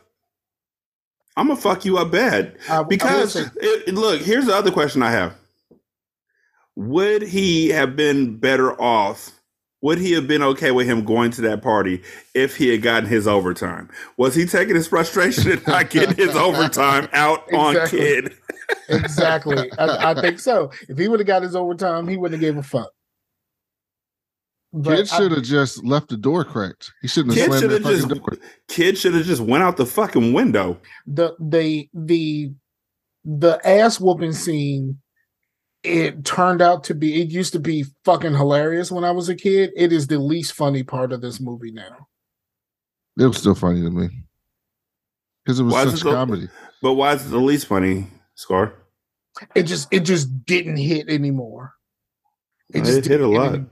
I'm gonna fuck you up bad. I- I Because say- it, it- look, here's the other question I have: Would he have been better off? Would he have been okay with him going to that party if he had gotten his overtime? Was he taking his frustration and not getting his overtime out on kid? exactly. I, I think so. If he would have got his overtime, he wouldn't have gave a fuck. But Kid should have just left the door cracked. He shouldn't have Kid slammed should that have fucking just door. kid should have just went out the fucking window. the the the the ass whooping scene it turned out to be it used to be fucking hilarious when I was a kid. It is the least funny part of this movie now. It was still funny to me because it was Why such it so- comedy. But why is it the least funny, Scar? It just it just didn't hit anymore. It, just hit a didn't lot. any-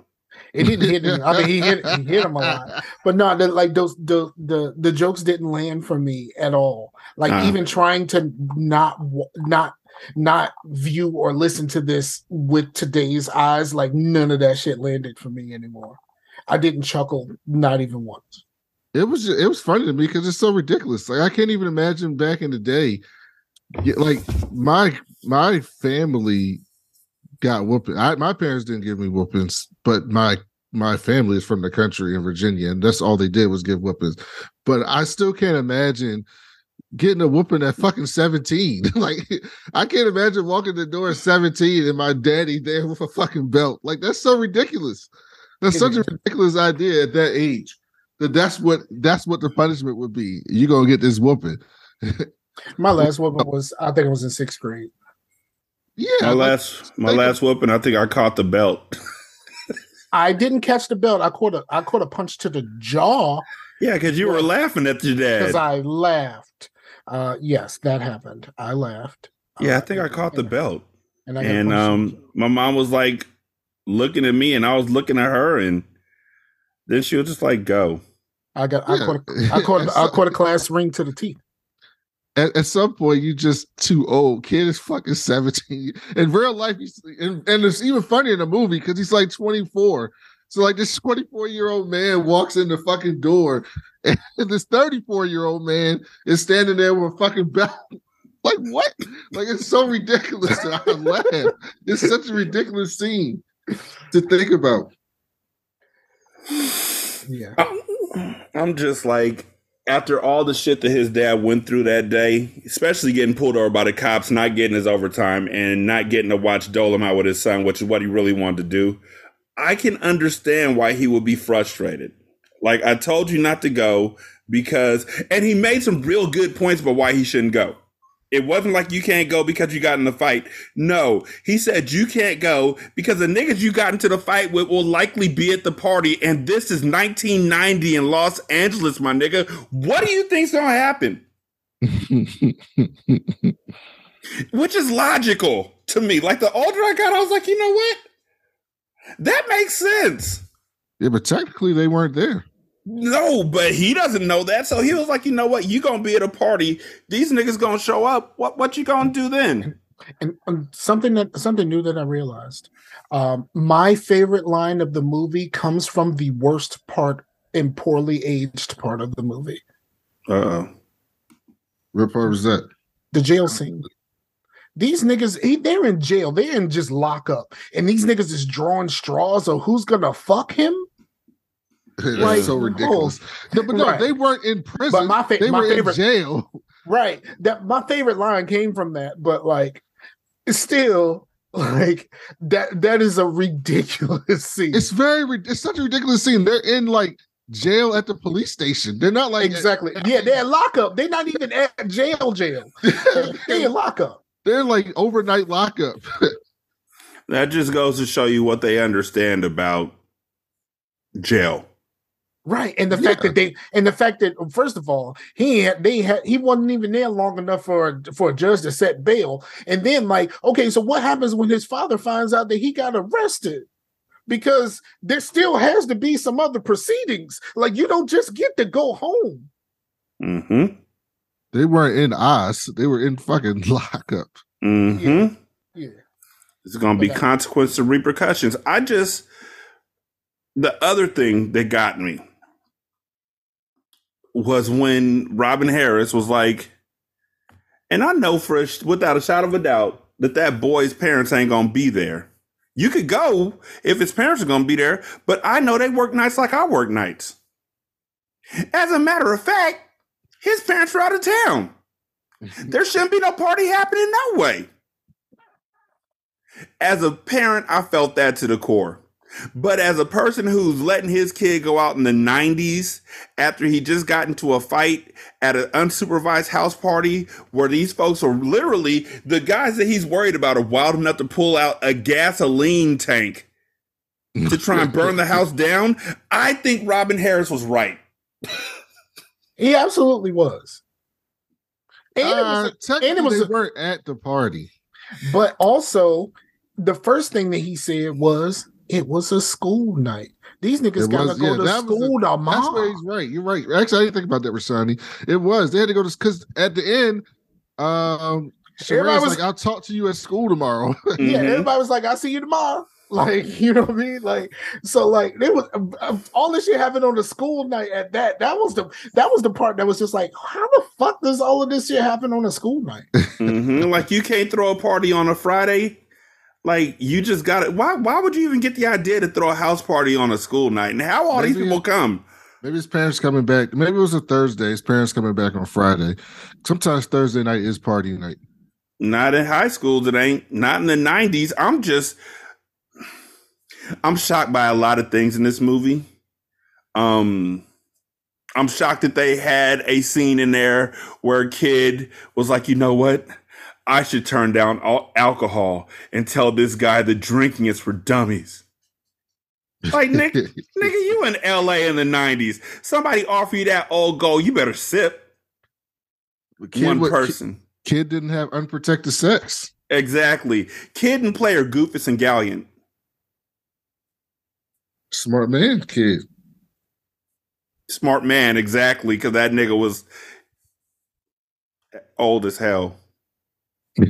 It didn't hit him. I mean, he hit he hit him a lot, but no, the, like those the the the jokes didn't land for me at all. Like Uh. even trying to not not not view or listen to this with today's eyes, like none of that shit landed for me anymore. I didn't chuckle, not even once. It was it was funny to me because it's so ridiculous. Like I can't even imagine back in the day. Like my my family got whooping. I, my parents didn't give me whoopings, but my my family is from the country in Virginia, and that's all they did was give whoopings. But I still can't imagine getting a whooping at fucking 17. like I can't imagine walking the door at 17 and my daddy there with a fucking belt. Like that's so ridiculous. That's such a ridiculous idea at that age. That that's what that's what the punishment would be. You're gonna get this whooping. My last whooping was, I think it was in sixth grade. Yeah, My like, last my last whooping, I think I caught the belt. I didn't catch the belt. I caught a, I caught a punch to the jaw yeah, because you were laughing at your dad. because. I laughed. Uh, yes, that happened. I laughed. yeah, I Uh, think I caught the belt. And, I And punched in the um my mom was like looking at me and I was looking at her and then she was just like, go. I got, I caught, a, I caught, I caught a class ring to the teeth. at, at some point you just too old. Kid is fucking 17. In real life, he's and, and it's even funny in the movie because he's like 24. So like this 24 year old man walks in the fucking door, and this 34 year old man is standing there with a fucking belt. Like what? Like it's so ridiculous that I laugh. It's such a ridiculous scene to think about. Yeah. I'm- I'm just like, after all the shit that his dad went through that day, especially getting pulled over by the cops, not getting his overtime, and not getting to watch Dolomite with his son, which is what he really wanted to do, I can understand why he would be frustrated. Like, I told you not to go because, and he made some real good points about why he shouldn't go. It wasn't like you can't go because you got in the fight. No, he said you can't go because the niggas you got into the fight with will likely be at the party, and this is 1990 in Los Angeles, my nigga. What do you think's gonna happen? Which is logical to me. Like the older I got, I was like, you know what? That makes sense. yeah, but technically they weren't there. No, but he doesn't know that. So he was like, you know what? You gonna be at a party. These niggas gonna show up. What what you gonna do then? and, and something that something new that I realized. Um, my favorite line of the movie comes from the worst part and poorly aged part of the movie, Uh-oh. What part was that? the jail scene. These niggas, he, they're in jail. They're in just lockup, and these mm-hmm. niggas is drawing straws of who's gonna fuck him. That's Like, so ridiculous. No, but no, Right. they weren't in prison. But my, fa- they my were favorite, in jail. right? That my favorite line came from that, but like, it's still like that. That is a ridiculous scene. It's very. It's such a ridiculous scene. They're in like jail at the police station. They're not like Exactly. Yeah, they're in lockup. They're not even at jail. Jail. They're in lockup. They're like overnight lockup. That just goes to show you what they understand about jail. Right, and the fact that they, and the fact that first of all, he had, they had, he wasn't even there long enough for for a judge to set bail, and then like, okay, so what happens when his father finds out that he got arrested? Because there still has to be some other proceedings. Like you don't just get to go home. Mm-hmm. They weren't in Oz. They were in fucking lockup. Mm-hmm. Yeah. It's gonna be Okay. consequences and repercussions. I just the other thing that got me was when Robin Harris was like, and I know for a, without a shadow of a doubt that that boy's parents ain't gonna be there. You could go if his parents are gonna be there, but I know they work nights like I work nights. As a matter of fact, his parents are out of town. There shouldn't be no party happening no way. As a parent, I felt that to the core. But as a person who's letting his kid go out in the 90s after he just got into a fight at an unsupervised house party where these folks are literally the guys that he's worried about are wild enough to pull out a gasoline tank to try and burn the house down, I think Robin Harris was right. He absolutely was. And it was Uh, and it was they a- weren't at the party. But also, the first thing that he said was it was a school night. These niggas It gotta was- go yeah, to that was school That's where tomorrow. he's right. You're right. Actually, I didn't think about that, Rashani. It was. They had to go to because at the end, um, Sharane's was- like, I'll talk to you at school tomorrow. Yeah, Mhm. everybody was like, "I'll see you tomorrow." Like, you know what I mean? Like, so like, it was uh, all this shit happened on the school night. At that, that was the that was the part that was just like, how the fuck does all of this shit happen on a school night? Mhm. Like you can't throw a party on a Friday. Like you just got it. Why? Why would you even get the idea to throw a house party on a school night? And how all these people come? Maybe his parents coming back. Maybe it was a Thursday. His parents coming back on Friday. Sometimes Thursday night is party night. Not in high schools. It ain't. Not in the nineties. I'm just. I'm shocked by a lot of things in this movie. Um, I'm shocked that they had a scene in there where a kid was like, you know what? I should turn down all alcohol and tell this guy that drinking is for dummies. Like, Nick, nigga, you in LA in the 90s. Somebody offer you that old gold, you better sip. Kid One wa- person. Kid didn't have unprotected sex. Exactly. Kid and player Goofus and Gallant. Smart man, kid. Smart man, exactly, because that nigga was old as hell.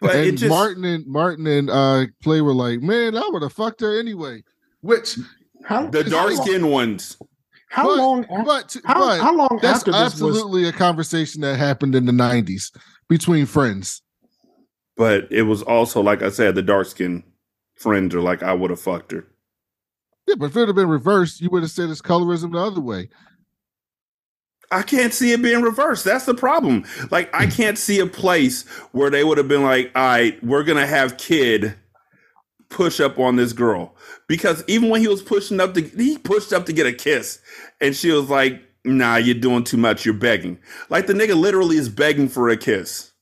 But it and just Martin and Martin and uh Play were like, man, I would have fucked her anyway. Which, How the dark long- skinned ones. How But- long? af- but, how, but how long that's after this was? absolutely a conversation that happened in the '90s between friends. But it was also, like I said, the dark skinned friends are like, I would have fucked her. Yeah, but if it had been reversed, you would have said it's colorism the other way. I can't see it being reversed. That's the problem. Like, I can't see a place where they would have been like, all right, we're going to have kid push up on this girl. Because even when he was pushing up to, he pushed up to get a kiss. And she was like, nah, you're doing too much. You're begging. Like, the nigga literally is begging for a kiss.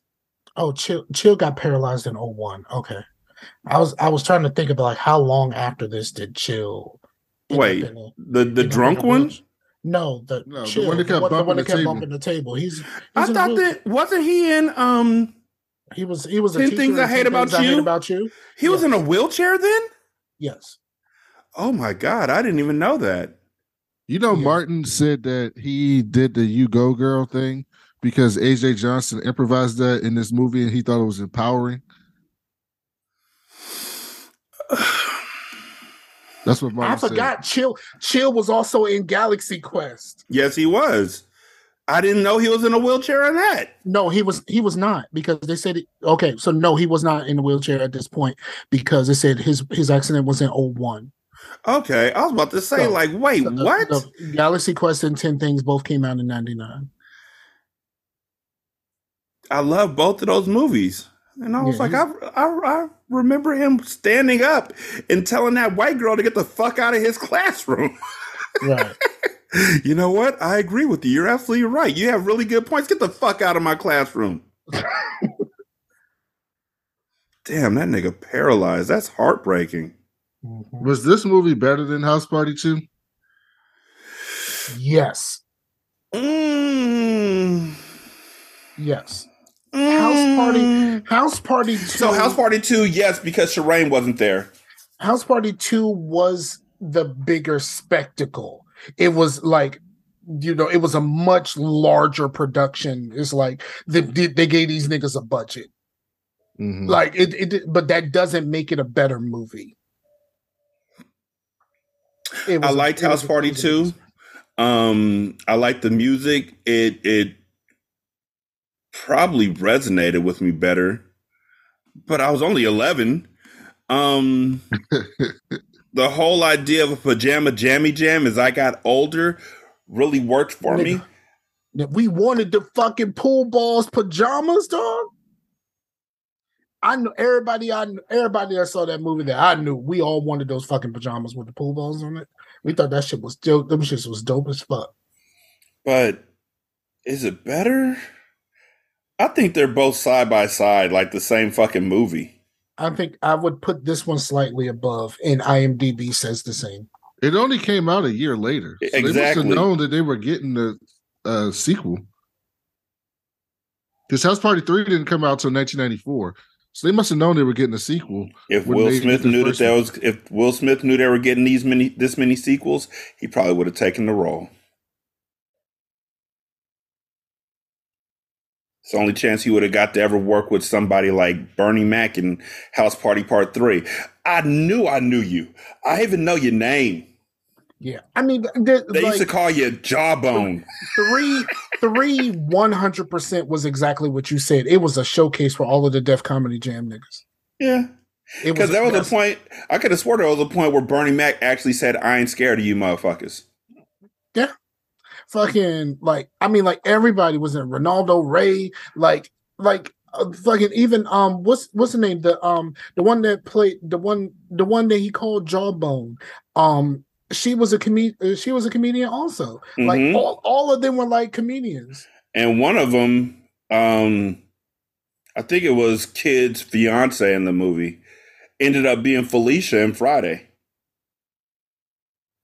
Oh, Chill Chill got paralyzed in 01. Okay. I was I was trying to think about like how long after this did Chill Wait, in The the drunk in a one? No, the, No, the one that kept the bumping one that the kept table. bumping the table. He's, he's I thought that wasn't he in um he was he was 10 teacher Things I Hate 10 About Things I Hate You? about you. he was in a wheelchair then? Yes. Oh my god, I didn't even know that. You know, Yeah. Martin said that he did the "You Go Girl" thing because AJ Johnson improvised that in this movie, and he thought it was empowering. That's what Martin I forgot Chill Chill was also in Galaxy Quest. yes, he was. I didn't know he was in a wheelchair in that. No, he was he was not because they said it, okay, so no, he was not in a wheelchair at this point because they said his his accident was in 01. Okay, I was about to say, So, like, wait, The- the- what? the Galaxy Quest and 10 Things both came out in 99. I love both of those movies. And I was Yeah, like, I, I, I remember him standing up and telling that white girl to get the fuck out of his classroom. Right. you know what? I agree with you. You're absolutely right. You have really good points. Get the fuck out of my classroom. Damn, that nigga paralyzed. That's heartbreaking. Was this movie better than House Party Two? Yes. Mm. Yes. House Party Mm. House Party 2 So House Party 2, yes, because Sharane wasn't there. House Party 2 was the bigger spectacle. It was like you know, it was a much larger production. It's like they, they they gave these niggas a budget. Mhm. Like it, it but that doesn't make it a better movie. It I was a- liked it House a- Party it was a- 2. Um, I liked the music. It it probably resonated with me better. But I was only 11. Um the whole idea of a pajama jammy jam as I got older really worked for me. Nigga. we wanted the fucking pool balls pajamas, dog. I know everybody. I kn- everybody that saw that movie that I knew. We all wanted those fucking pajamas with the pool balls on it. We thought that shit was dope. Them shits was dope as fuck. But is it better? I think they're both side by side, like the same fucking movie. I think I would put this one slightly above, and IMDb says the same. It only came out a year later. So They must have known that they were getting the uh, sequel. Because House Party 3 didn't come out until 1994. So they must have known they were getting a sequel. If Will Smith knew that first there was, if Will Smith knew they were getting these many, this many sequels, he probably would have taken the role. It's the only chance he would have got to ever work with somebody like Bernie Mac in House Party Part Three. I knew I knew you. I even know your name. Yeah, I mean, the, They like, used to call you Jawbone. three, three, one hundred percent was exactly what you said. It was a showcase for all of the Def Comedy Jam niggas. Yeah, because there was a that's- point. I could have swore there was a point where Bernie Mac actually said, "I ain't scared of you, motherfuckers." Fucking like I mean like everybody was in Reynaldo Rey like like uh, fucking even um what's what's the name? The um the one that played the one the one that he called Jawbone. Um she was a com- she was a comedian also. Like Mhm. all, all of them were like comedians. And one of them, um, I think it was Kid's fiance in the movie, ended up being Felicia in Friday,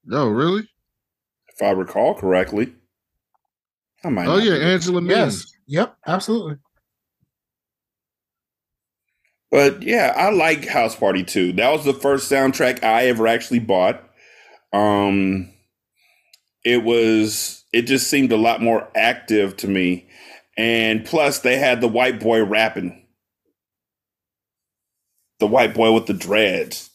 No, really? If I recall correctly. I might. Oh yeah. Angela Means. yes yep absolutely But yeah, I like House Party 2. That was the first soundtrack I ever actually bought. Um it was it just seemed a lot more active to me. And plus they had the white boy rapping. The white boy with the dreads.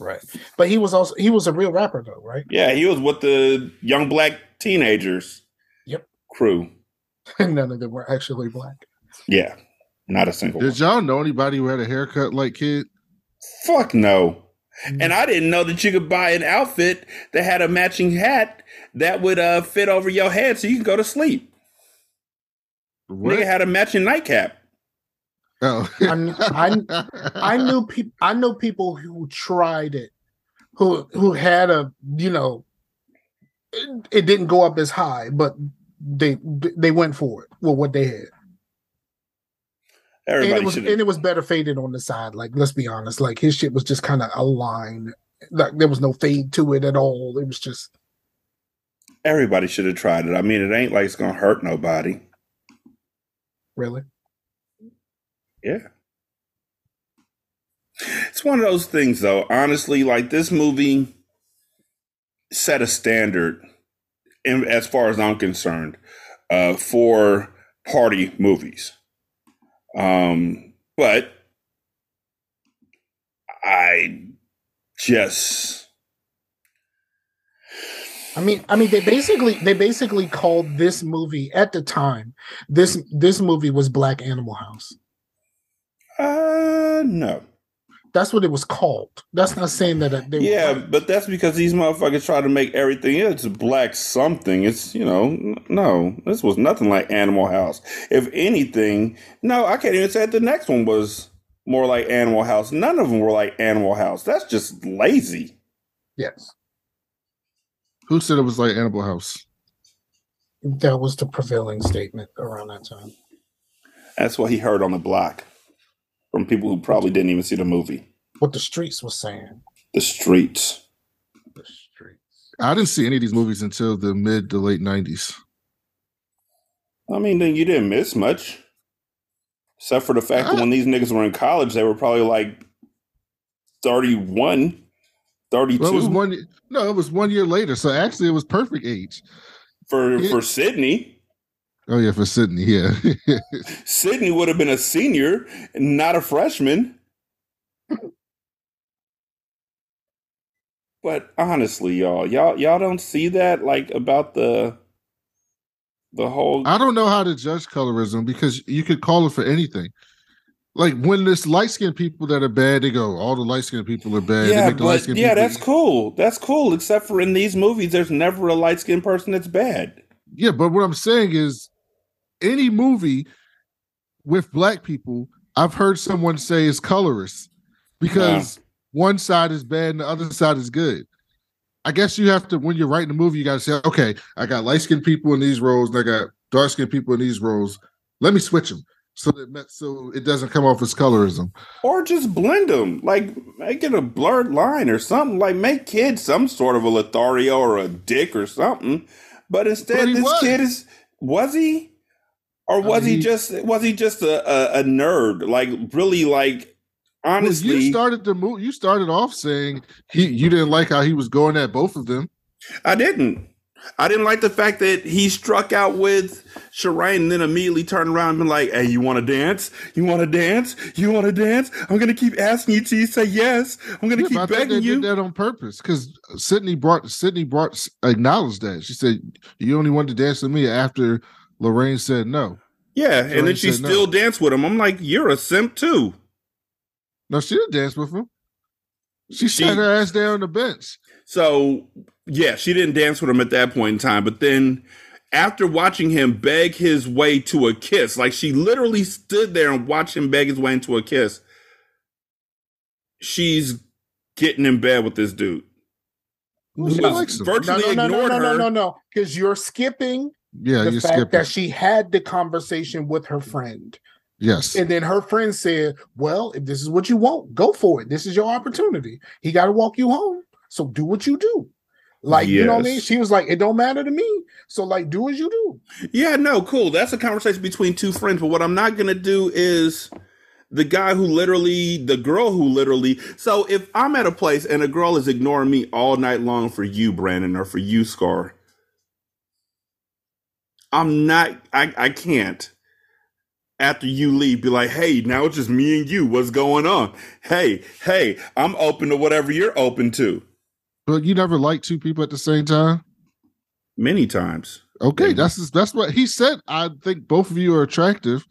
Right but he was also he was a real rapper though right Yeah, he was with the young black teenagers. Yep. Crew. none of them were actually black Yeah. Not a single one. Did y'all know anybody who had a haircut like Kid? Fuck no. And I didn't know that you could buy an outfit that had a matching hat that would uh, fit over your head so you can go to sleep. What? Nigga had a matching nightcap. Oh. I I- I knew people. I know people who tried it, who who had a you know, it, it didn't go up as high, but they they went for it with what they had, and Everybody it was should and it was better faded on the side. Like let's be honest, like his shit was just kind of a line. Like there was no fade to it at all. It was just everybody should have tried it. I mean, it ain't like it's gonna hurt nobody. really. Yeah. It's one of those things though, honestly, like this movie set a standard in, as far as I'm concerned, uh, for party movies. Um, but I just I mean, I mean, they basically they basically called this movie at the time. This this movie was Black Animal House. Uh no. That's what it was called. That's not saying that they were Yeah, white. but that's because these motherfuckers try to make everything it's black something. It's you know, no, this was nothing like Animal House. If anything, no, I can't even say that the next one was more like Animal House. None of them were like Animal House. That's just lazy. Yes, Who said it was like Animal House? that was the prevailing statement around that time. That's what he heard on the block from people who probably didn't even see the movie. What the streets was saying. The streets. The streets. I didn't see any of these movies until the mid to late nineties. I mean, then you didn't miss much. Except for the fact that Ah. when these niggas were in college, they were probably like 31, 32 Well, it was one. No, it was one year later. So actually, it was perfect age. for, Yeah. for Sidney. Oh yeah, for Sidney. Yeah. Sidney would have been a senior, not a freshman. But honestly, y'all, y'all, y'all don't see that like about the the whole. I don't know how to judge colorism because you could call it for anything. Like when there's light skinned people that are bad, they go, all the light skinned people are bad. Yeah, make the but yeah, that's cool. That's cool. Except for in these movies, there's never a light skinned person that's bad. Yeah, but what I'm saying is any movie with black people, I've heard someone say is colorist because one side is bad and the other side is good. I guess you have to when you're writing a movie, you gotta say, okay, I got light skinned people in these roles, and I got dark skinned people in these roles. Let me switch them so that so it doesn't come off as colorism. Or just blend them, like make it a blurred line or something. Like make kids some sort of a Lothario or a Dick or something. But instead, But this was. kid is was he, or was mean, he just was he just a, a, a nerd? Like really, like Well, honestly, you started the move You started off saying he you didn't like how he was going at both of them. I didn't. I didn't like the fact that he struck out with Sharane and then immediately turned around and been like, "Hey, you want to dance? You want to dance? You want to dance? I'm gonna keep asking you till you say yes. I'm gonna Yeah, keep I think begging they you." did that on purpose because Sidney brought Sidney brought acknowledged that she said you only wanted to dance with me after Lorraine said no. Yeah, and then she said no. still danced with him. I'm like, "You're a simp too." No, she didn't dance with him. She, She- sat her ass down on the bench. So yeah, she didn't dance with him at that point in time. But then after watching him beg his way to a kiss, like she literally stood there and watched him beg his way into a kiss, she's getting in bed with this dude. Well, she Was likes virtually no, no, no, no, ignored no, no, her. no, no, because you're skipping Yeah, the you fact skipped that it. she had the conversation with her friend. Yes. And then her friend said, Well, if this is what you want, go for it. This is your opportunity. He got to walk you home. So do what you do. Like, you know what I mean? She was like, It don't matter to me. So, like, do as you do. Yeah, no, cool. That's a conversation between two friends. But what I'm not gonna do is the guy who literally, the girl who literally. So if I'm at a place and a girl is ignoring me all night long for you, Brandon, or for you, Scar, I'm not. I I can't. After you leave, be like, hey, now it's just me and you. What's going on? Hey, hey, I'm open to whatever you're open to. But you never like two people at the same time. Many times. Okay, Yeah. that's that's what he said. I think both of you are attractive,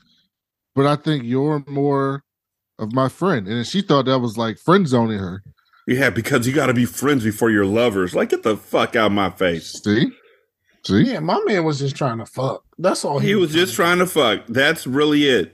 but I think you're more of my friend. And she thought that was like friend zoning her. Yeah, because you got to be friends before you're lovers. Like, get the fuck out of my face. See, see, Yeah, my man was just trying to fuck. That's all He was just trying to fuck. That's really it.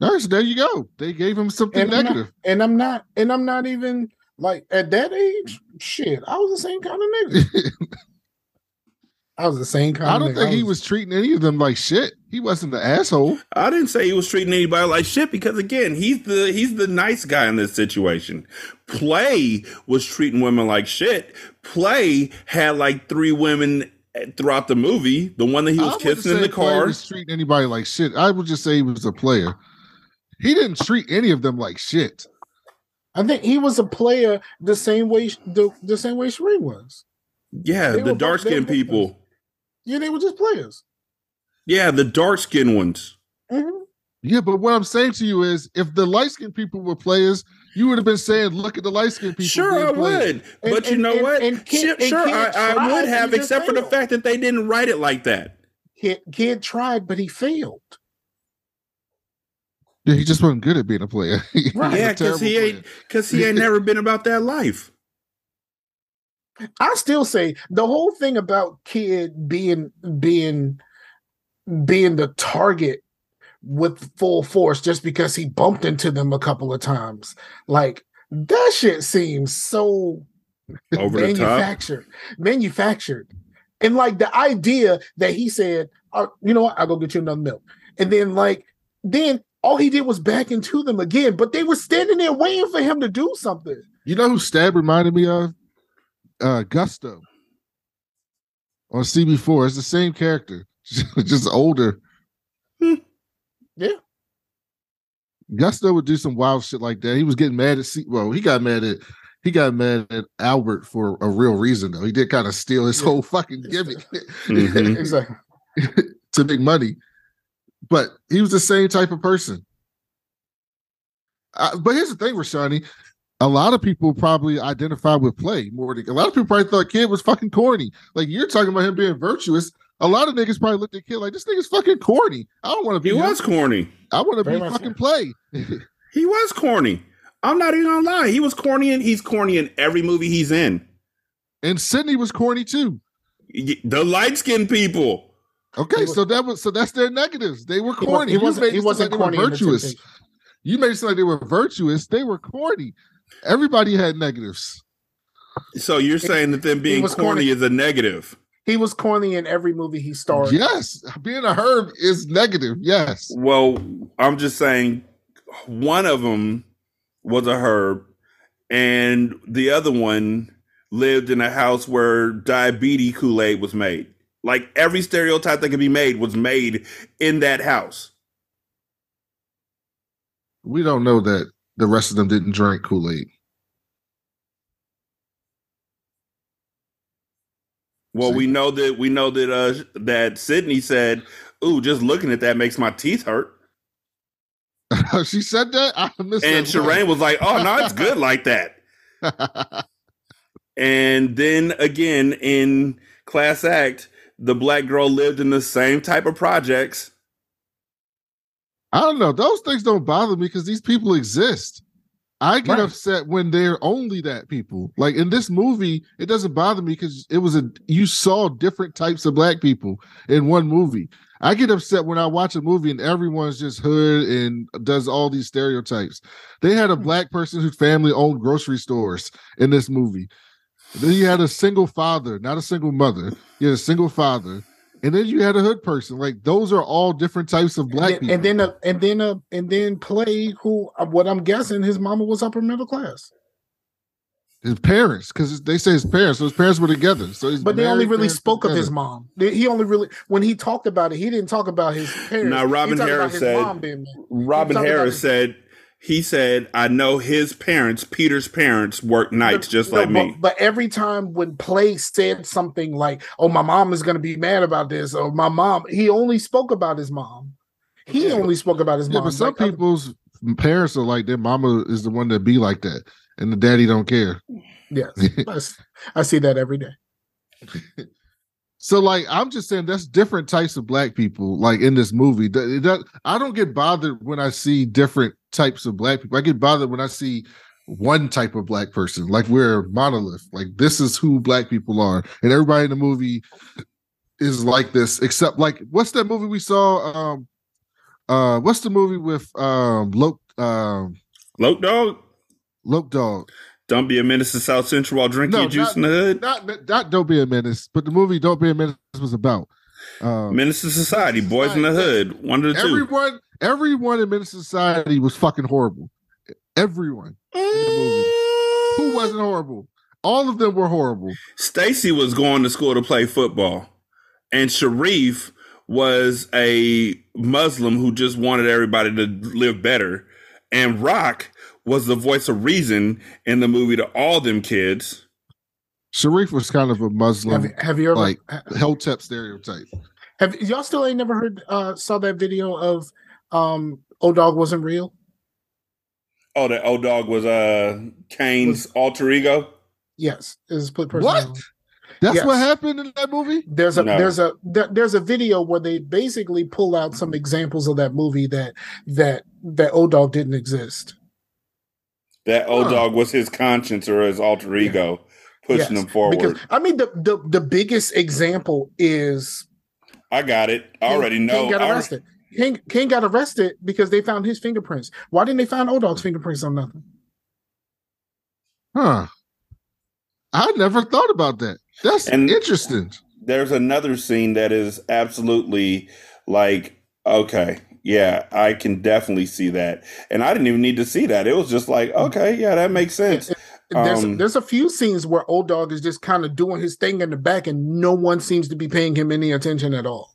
Nice. There you go. They gave him something And I'm, negative. not, and I'm not, and I'm not even like at that age. Shit, I was the same kind of nigga. I was the same kind. I don't nigga. think he was treating any of them like shit. He wasn't the asshole. I didn't say he was treating anybody like shit because again, he's the he's the nice guy in this situation. Play was treating women like shit. Play had like three women throughout the movie. The one that he was wouldn't kissing in the Clay car. Was treating anybody like shit. I would just say he was a player. He didn't treat any of them like shit. I think he was a player the same way the, the same way Sheree was. Yeah, They the dark they skinned people. Yeah, they were just players. Yeah, the dark skinned ones. Mhm. Yeah, but what I'm saying to you is, if the light skinned people were players, you would have been saying, "Look at the light skinned people." Sure, I would. And- but you know and- what? and Kid- sure, and I, I would have, just except for the fact that they didn't write it like that. Kid, kid tried, but he failed. Yeah, he just wasn't good at being a player. Right. Yeah, because he terrible ain't because he ain't never been about that life. I still say the whole thing about kid being being being the target with full force just because he bumped into them a couple of times. Like that shit seems so Over manufactured, manufactured, and like the idea that he said, oh, "You know what? I'll go get you another milk," and then like then all he did was back into them again, but they were standing there waiting for him to do something. You know who Stab reminded me of? Uh Gusto. On CB4. It's the same character, just older. Hmm. Yeah. Gusto would do some wild shit like that. He was getting mad at C well, he got mad at he got mad at Albert for a real reason though. He did kind of steal his Yeah. whole fucking gimmick Mhm. Exactly. to make money. But he was the same type of person. Uh, but here's the thing, Rashani. A lot of people probably identify with play more than a lot of people probably thought kid was fucking corny. Like you're talking about him being virtuous. A lot of niggas probably looked at kid like this nigga's fucking corny. I don't want to be He him. was corny. I want to Very be fucking so. play. He was corny. I'm not even gonna lie. He was corny and he's corny in every movie he's in. and Sidney was corny too. The light skinned people. Okay, was- so that was so that's their negatives. They were corny. He, wa- corny. he wasn't. made He it sound wasn't like they were corny. virtuous. You made it sound like they were virtuous. They were corny. Everybody had negatives. So you're saying that them being corny, corny. is a negative. He was corny in every movie he starred. Yes, being a herb is negative. Yes, Well, I'm just saying one of them was a herb, and the other one lived in a house where diabetes Kool Aid was made. Like every stereotype that could be made was made in that house. we don't know that the rest of them didn't drink Kool Aid. Well, we know that we know that uh that Sidney said, "Ooh, just looking at that makes my teeth hurt." she said that. I missed And. Sharane was like, "Oh no, it's good like that." And then again in class act, the black girl lived in the same type of projects. I don't know. Those things don't bother me because these people exist. I get Right. upset when they're only that people. Like in this movie, it doesn't bother me because it was a you saw different types of black people in one movie. I get upset when I watch a movie and everyone's just hood and does all these stereotypes. They had a Hmm. black person whose family owned grocery stores in this movie. Then you had a single father, not a single mother. You had a single father. And then you had a hood person. Like those are all different types of black and people. then, and then uh, and then uh, and then play who uh, what I'm guessing his mama was upper middle class, his parents, because they say his parents, so his parents were together. So he's but they only really parents were spoke of his mom. He only really when he talked about it, he didn't talk about his parents. Now, He Robin talked about Harris said- mom being. Robin Harris said he said, "I know his parents, Peter's parents, work nights just no, like but, me." But every time when Play said something like, "Oh, my mom is going to be mad about this," or "My mom," he only spoke about his mom. He Yeah. only spoke about his Yeah, mom. but some Like, other- people's parents are like their mama is the one that be like that, and the daddy don't care. yes, I s- I see that every day. So like I'm just saying that's different types of black people like in this movie. Th- it I don't get bothered when I see different types of black people. I get bothered when I see one type of black person. Like we're a monolith. Like this is who black people are. And everybody in the movie is like this, except like what's that movie we saw? Um uh what's the movie with um Loke um Loke dog, Loke Dog? Don't be a menace to South Central while drinking No, juice not- in the hood. Not not Don't Be a Menace, but the movie Don't Be a Menace was about. Um Menace to Society, Boys in the Hood, one of the two. Everyone, everyone in Menace Society was fucking horrible. Everyone. movie. Who wasn't horrible? All of them were horrible. Stacy was going to school to play football, and Sharif was a Muslim who just wanted everybody to live better. And Rock was the voice of reason in the movie to all them kids. Sharif was kind of a Have, Muslim, have you ever like ha- Hotep stereotype. have y'all still ain't never heard uh saw that video of um O Dog wasn't real? Oh, that O Dog was uh Caine's alter ego. Yes, is split What? That's Yes. what happened in that movie. There's a No. there's a there, there's a video where they basically pull out some examples of that movie that that that O Dog didn't exist. That old Huh. dog was his conscience or his alter Yeah. ego pushing Yes, him forward. Because I mean the the the biggest example is I got it. I already King, know. King got arrested. King King got arrested because they found his fingerprints. Why didn't they find O Dog's fingerprints on nothing? Huh. I never thought about that. That's And- interesting. there's another scene that is absolutely like okay yeah i can definitely see that and i didn't even need to see that it was just like okay yeah that makes sense There's Um, there's a few scenes where O Dog is just kind of doing his thing in the back, and no one seems to be paying him any attention at all.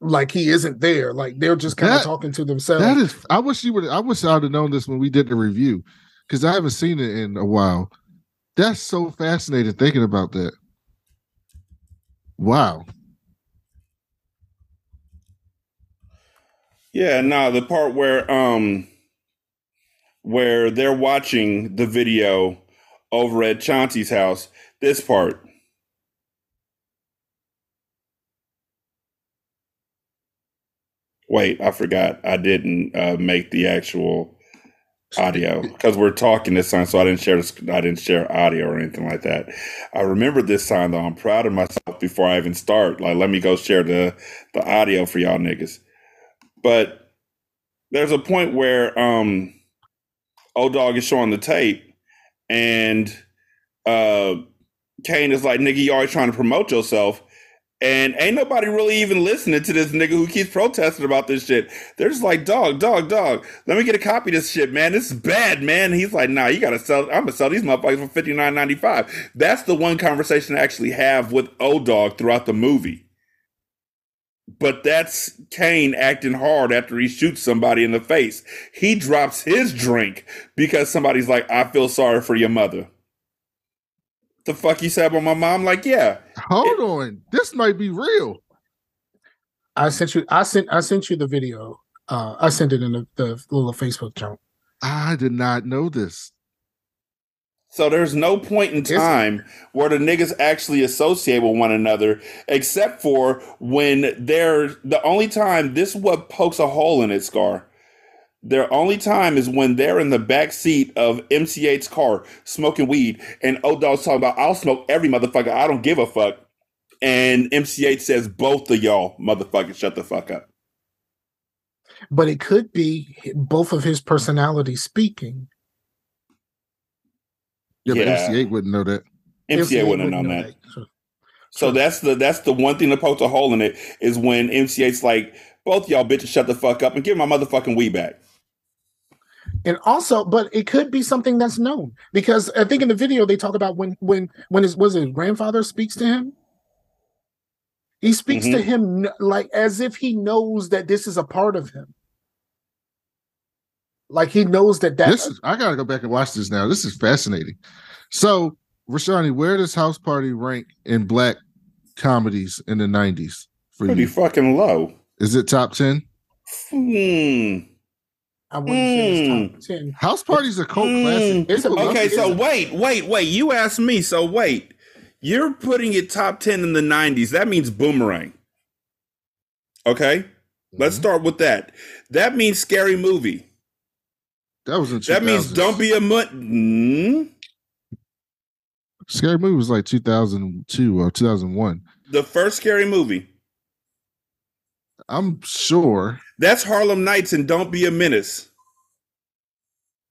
Like he isn't there. Like they're just kind of talking to themselves. That is I wish you would I wish I'd have known this when we did the review. Because I haven't seen it in a while. That's so fascinating thinking about that. Wow. Yeah no the part where um where they're watching the video over at chauncey's house this part wait i forgot i didn't uh, make the actual audio because we're talking this time, so I didn't share this, I didn't share audio or anything like that. I remember this time though. I'm proud of myself before I even start. Like, let me go share the the audio for y'all niggas. But there's a point where um O Dog is showing the tape and uh Caine is like, nigga, you always trying to promote yourself. And ain't nobody really even listening to this nigga who keeps protesting about this shit. They're just like, dog, dog, dog. Let me get a copy of this shit, man. This is bad, man. He's like, nah, you gotta sell. I'm gonna sell these motherfuckers for fifty nine ninety five. That's the one conversation I actually have with O Dog throughout the movie. But that's Caine acting hard after he shoots somebody in the face. He drops his drink because somebody's like, I feel sorry for your mother. The fuck you said about my mom? Like, yeah. Hold on. This might be real. I sent you. I sent. I sent you the video. Uh, I sent it in the, the little Facebook jump. I did not know this. So there's no point in time where the niggas actually associate with one another, except for when they're the only time. This is what pokes a hole in it, Scar. Their only time is when they're in the back seat of MC Eiht's car smoking weed, and O Dog's talking about, "I'll smoke every motherfucker. I don't give a fuck." And MC Eiht says, "Both of y'all, motherfuckers, shut the fuck up." But it could be both of his personalities speaking. Yeah, Yeah. but MC Eiht wouldn't know that. MC Eiht wouldn't have known that. So that's the that's the one thing that pokes a hole in it is when MC Eiht's like, both y'all bitches shut the fuck up and give my motherfucking weed back. and also but it could be something that's known because i think in the video they talk about when when when his was his grandfather speaks to him he speaks to mm-hmm. him like as if he knows that this is a part of him like he knows that that This is, I gotta go back and watch this now. This is fascinating. So, Rashani, where does House Party rank in black comedies in the 90s for Pretty you? fucking low. Is it top 10? Hmm. i wouldn't say it's top Mm. 10 House Party's a cult Mm. classic. It's a- People Okay, it. so wait, wait, wait. You asked me, so wait. You're putting it top 10 in the 90s. That means boomerang. Okay? Let's Mhm. start with that. That means scary movie. That was in That means don't be a mutt. Mm? Scary Movie was like 2002 or 2001. The first scary movie. I'm sure. That's Harlem Nights and Don't Be a Menace.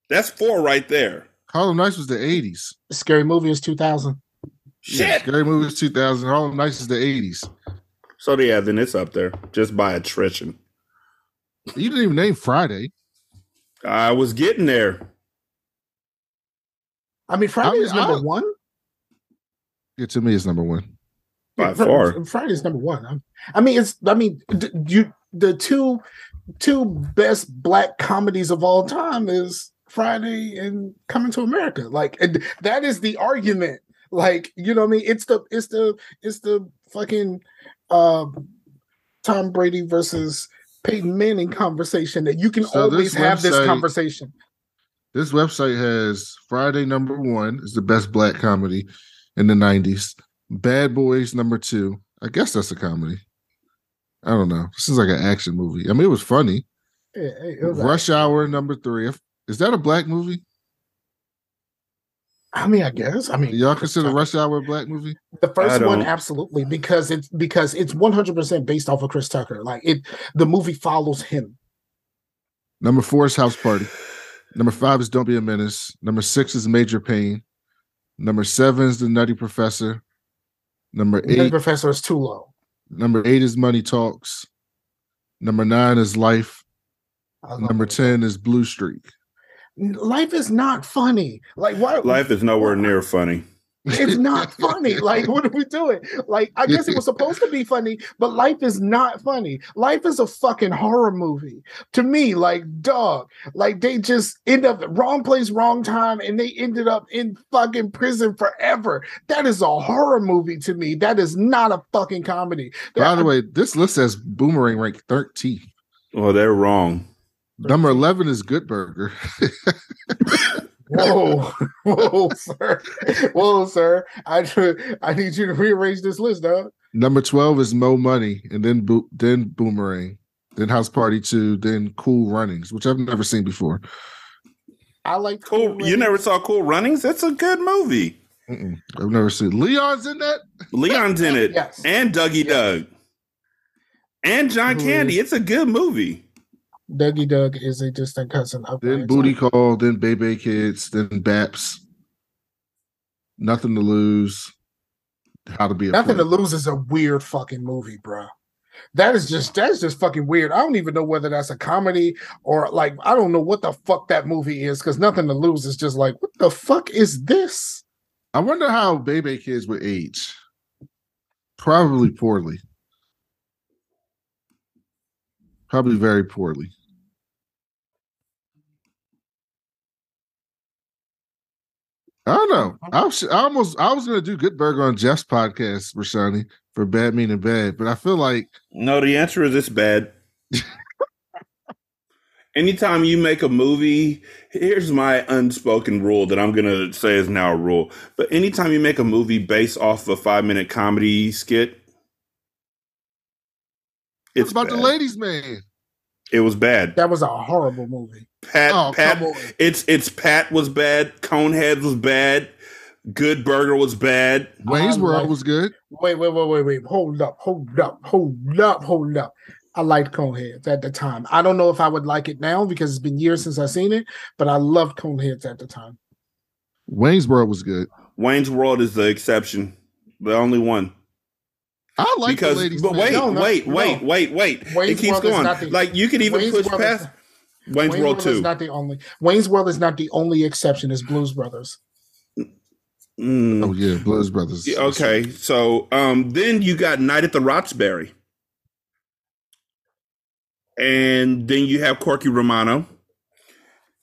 That's four right there. Harlem Nights was the 80s. scary movie is 2000 Yeah, Shit. Scary Movie was 2000. Harlem Nights is the 80s. So yeah, then it's up there just by attrition. You didn't even name Friday. I was getting there. i mean friday I mean, is number I- one Yeah, to me, it's number one. By Fri- far. friday is number one I'm- i mean it's i mean d- you the two two best black comedies of all time is friday and coming to america like and that is the argument like you know what i mean it's the it's the it's the fucking um tom brady versus peyton manning conversation that you can So this always have this conversation This website has Friday number one is the best black comedy in the 90s. Bad Boys number two. I guess that's a comedy. I don't know. This is like an action movie. I mean, it was funny. Yeah, it was like- Rush Hour number three. Is that a black movie? I mean i guess i mean Do y'all consider Rush Hour a black movie? The first one, absolutely, because it's because it's one hundred percent based off of Chris Tucker. Like it, the movie follows him. Number four is House Party. Number five is Don't Be a Menace. Number six is Major Payne. Number seven is The Nutty Professor. Number The eight, professor is too low. number eight is Money Talks. Number nine is Life. Number ten is Blue Streak. Life is not funny. Like why? Life is nowhere near funny. It's not funny. Like what are we doing? Like I guess it was supposed to be funny, but life is not funny. Life is a fucking horror movie to me. Like dog. Like they just end up wrong place, wrong time, and they ended up in fucking prison forever. That is a horror movie to me. That is not a fucking comedy. By the way, this list says Boomerang ranked 13. Well, they're wrong. Number 11 is Good Burger. Whoa, whoa, sir, whoa, sir! I I need you to rearrange this list, dog. Number 12 is Mo Money, and then Bo- then Boomerang, then House Party 2, then Cool Runnings, which I've never seen before. I like Cool. You never saw Cool Runnings? It's a good movie. Mm-mm. I've never seen Leon's in that. Leon's in it. Yes. And Dougie Yes. Doug. And John Who Candy. is- It's a good movie. Dougie Doug is a distant cousin of Then Booty. Call, then Bebe's Kids, then Baps. Nothing to lose. How to be a Nothing to lose is a weird fucking movie, bro. That is just that's just fucking weird. I don't even know whether that's a comedy or like I don't know what the fuck that movie is because nothing to lose is just like what the fuck is this? I wonder how Bebe's Kids would age. Probably poorly. Probably very poorly. I don't know. I, was, I almost I was gonna do Good Burger on Jeff's podcast, Rashani, for bad meaning bad, but I feel like No, the answer is it's bad. Anytime you make a movie, here's my unspoken rule that I'm gonna say is now a rule. But anytime you make a movie based off of a five minute comedy skit, it's it's about the ladies' man. It was bad. That was a horrible movie. Pat, Oh, Pat, come it's it's Pat was bad. Coneheads was bad. Good Burger was bad. Wayne's World like- was good. Wait, wait, wait, wait, wait. Hold up, hold up, hold up, hold up. I liked Coneheads at the time. I don't know if I would like it now because it's been years since I've seen it, but I loved Coneheads at the time. Wayne's World was good. Wayne's World is the exception, the only one. I like because the ladies' but wait, No, no, wait, no. wait, wait, wait. Wayne's it keeps going. the- like you could even Wayne's push World is- past Wayne's, Wayne's World is Two. not the only. Wayne's World is not the only exception. It's Blues Brothers. Mm. Oh yeah, Blues Brothers. Yeah, okay, so um, then you got Night at the Roxbury, and then you have Corky Romano,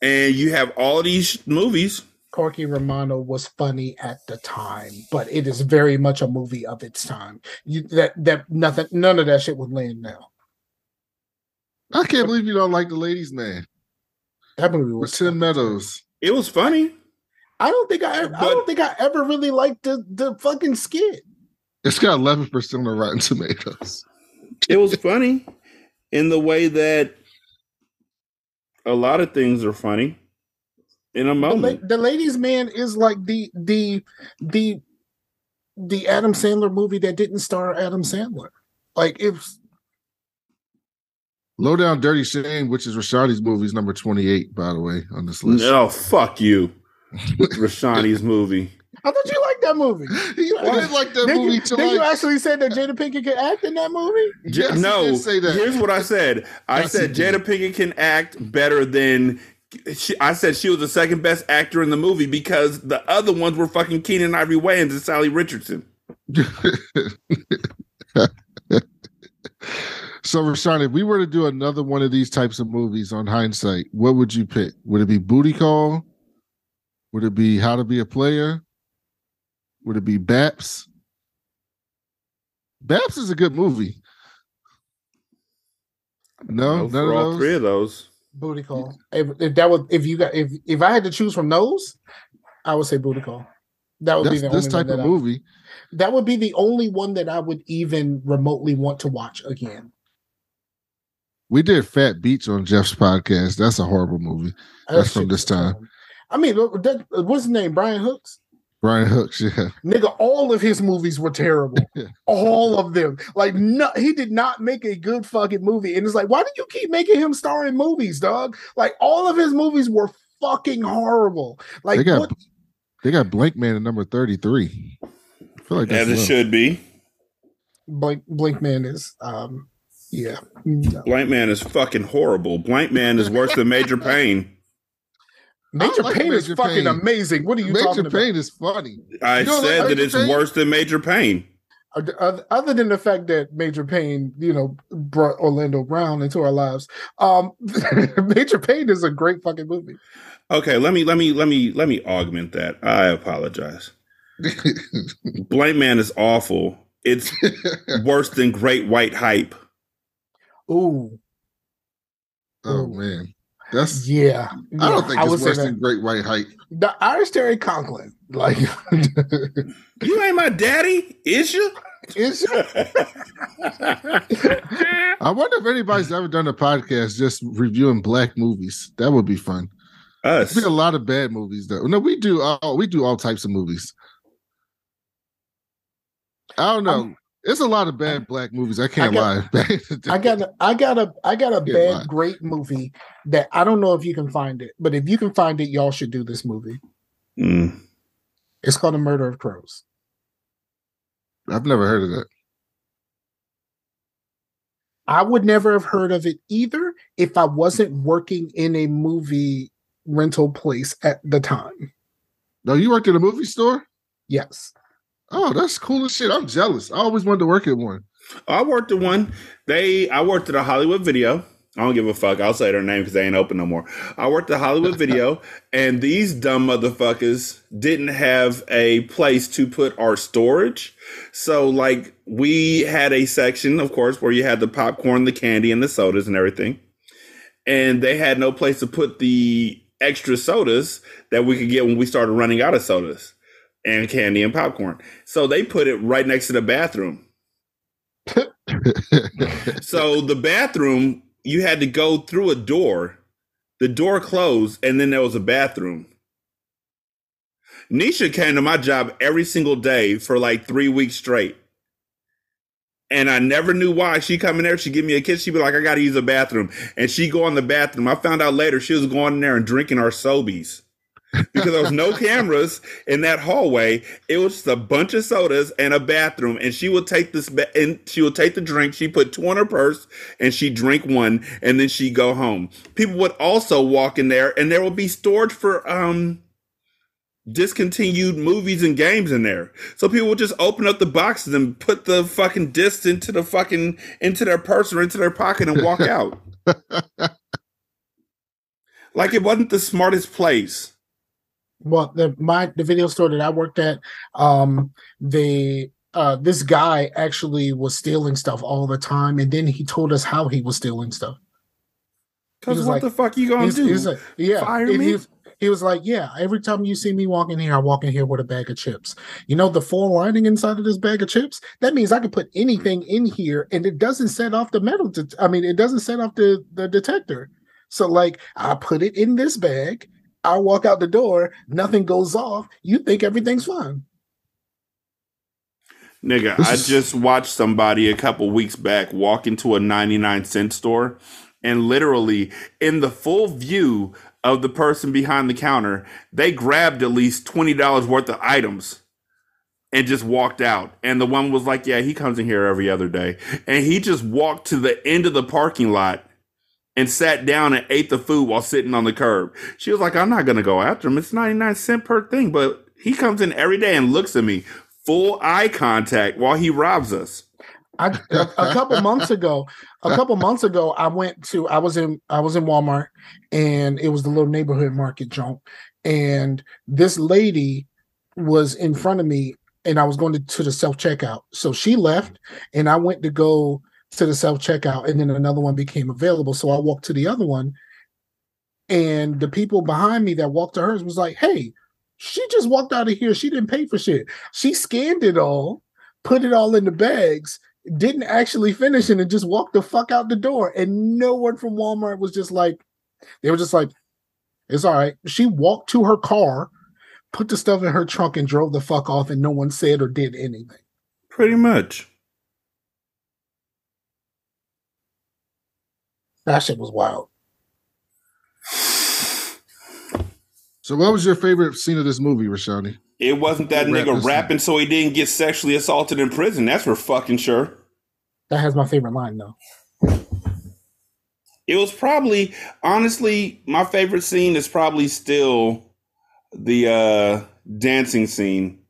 and you have all these movies. Corky Romano was funny at the time, but it is very much a movie of its time. You that that nothing, none of that shit would land now. I can't believe you don't like the ladies' man. That movie was. Tim Meadows. It was funny. I don't think I. I But- don't think I ever really liked the the fucking skit. It's got eleven percent on Rotten Tomatoes. It was funny in the way that a lot of things are funny in a The, la- moment. the ladies' man is like the the the the Adam Sandler movie that didn't star Adam Sandler. Like it's Low Down Dirty Shame, which is Rashani's movie, is number twenty-eight, by the way, on this list. Oh fuck you, Rashani's movie. I thought you liked that movie. you What? didn't like that Did, movie you, till did you actually say that Jada Pinkett could act in that movie? Yes, no, say that. here's what I said. I Yes, said. Jada Pinkett can act better than. She, I said she was the second best actor in the movie because the other ones were fucking Keenen Ivory Wayans and Salli Richardson. so Rashani, if we were to do another one of these types of movies on hindsight, what would you pick? Would it be Booty Call? Would it be How to Be a Player? Would it be Baps? Baps is a good movie. No, Go none for of all those. three of those. Booty call. If, if that was if you got if if I had to choose from those, I would say booty call. That would That's be the this only type one of I- movie. that would be the only one that I would even remotely want to watch again. We did Phat Beach on Jeff's podcast. That's a horrible movie. Oh, That's That from this time. I mean, that, what's his name? Brian Hooks. Brian Hooks, yeah. Nigga, all of his movies were terrible. all of them. Like, no, he did not make a good fucking movie. And it's like, why do you keep making him star in movies, dog? Like, all of his movies were fucking horrible. Like, they got what? they got Blank Man at number 33. I feel like As it low. should be. Blink, Blink Man is, um, yeah. No. Blank Man is fucking horrible. Blank Man is worse than Major Payne. Major like Pain is Major fucking amazing. What are you talking about? Major about? Pain is funny. I You don't like said that it's Payne? worse than Major Payne. Other- Other than the fact that Major Payne, you know, brought Orlando Brown into our lives, um, Major Payne is a great fucking movie. Okay, let me let me let me let me augment that. I apologize. Blank Man is awful. It's worse than Great White Hype. Ooh, oh man. That's yeah. I don't think I would it's say worse than Great White Hype. the Irish Terry Conklin. Like, You ain't my daddy, is you? is I wonder if anybody's ever done a podcast just reviewing black movies. That would be fun. Us. There's been a lot of bad movies though. No, we do all we do all types of movies. I don't know. I'm- it's a lot of bad black movies. I can't got- lie. I got a, I got a I got a Yeah, bad why? great movie that I don't know if you can find it, but if you can find it, y'all should do this movie. Mm. It's called The Murder of Crows. I've never heard of that. I would never have heard of it either if I wasn't working in a movie rental place at the time. No, you worked at a movie store? Yes. Oh, that's cool as shit. I'm jealous. I always wanted to work at one. I worked at one. They I worked at a Hollywood video. I don't give a fuck. I'll say their name because they ain't open no more. I worked at Hollywood Video, and these dumb motherfuckers didn't have a place to put our storage. So, like, we had a section, of course, where you had the popcorn, the candy, and the sodas and everything. And they had no place to put the extra sodas that we could get when we started running out of sodas and candy and popcorn. So they put it right next to the bathroom. so the bathroom you had to go through a door. The door closed, and then there was a bathroom. Nisha came to my job every single day for like three weeks straight. And I never knew why. She come in there, she give me a kiss, she'd be like, I gotta use a bathroom. And she go in the bathroom. I found out later she was going in there and drinking our SoBes because there was no cameras in that hallway. It was just a bunch of sodas and a bathroom. And she would take this ba- and she would take the drink. She put two in her purse and she drink one and then she go home. People would also walk in there and there would be storage for um discontinued movies and games in there. So people would just open up the boxes and put the fucking discs into the fucking into their purse or into their pocket and walk out. like it wasn't the smartest place well the my the video store that I worked at, um, the uh this guy actually was stealing stuff all the time, and then he told us how he was stealing stuff. Because what like, the fuck you gonna he's, do? He's like, yeah, Fire me? He was, he was like, yeah. Every time you see me walk in here, I walk in here with a bag of chips. You know the full lining inside of this bag of chips. That means I can put anything in here, and it doesn't set off the metal. Det- I mean, it doesn't set off the the detector. So like, I put it in this bag. I walk out the door, nothing goes off. You think everything's fine. Nigga, I just watched somebody a couple weeks back walk into a 99 cent store and literally in the full view of the person behind the counter, they grabbed at least $20 worth of items and just walked out. And the one was like, Yeah, he comes in here every other day. And he just walked to the end of the parking lot and sat down and ate the food while sitting on the curb. She was like, I'm not going to go after him. It's 99 cent per thing, but he comes in every day and looks at me full eye contact while he robs us. I, a, a couple months ago, a couple months ago, I went to I was in I was in Walmart and it was the little neighborhood market junk, and this lady was in front of me and I was going to, to the self checkout. So she left and I went to go to the self checkout, and then another one became available. So I walked to the other one, and the people behind me that walked to hers was like, "Hey, she just walked out of here. She didn't pay for shit. She scanned it all, put it all in the bags." Didn't actually finish it and just walked the fuck out the door. And no one from Walmart was just like, they were just like, it's all right. She walked to her car, put the stuff in her trunk, and drove the fuck off, and no one said or did anything. Pretty much. That shit was wild. So, what was your favorite scene of this movie, Rashani? It wasn't that Rap nigga this rapping so he didn't get sexually assaulted in prison. That's for fucking sure. That has my favorite line though. It was probably, honestly, my favorite scene is probably still the uh dancing scene.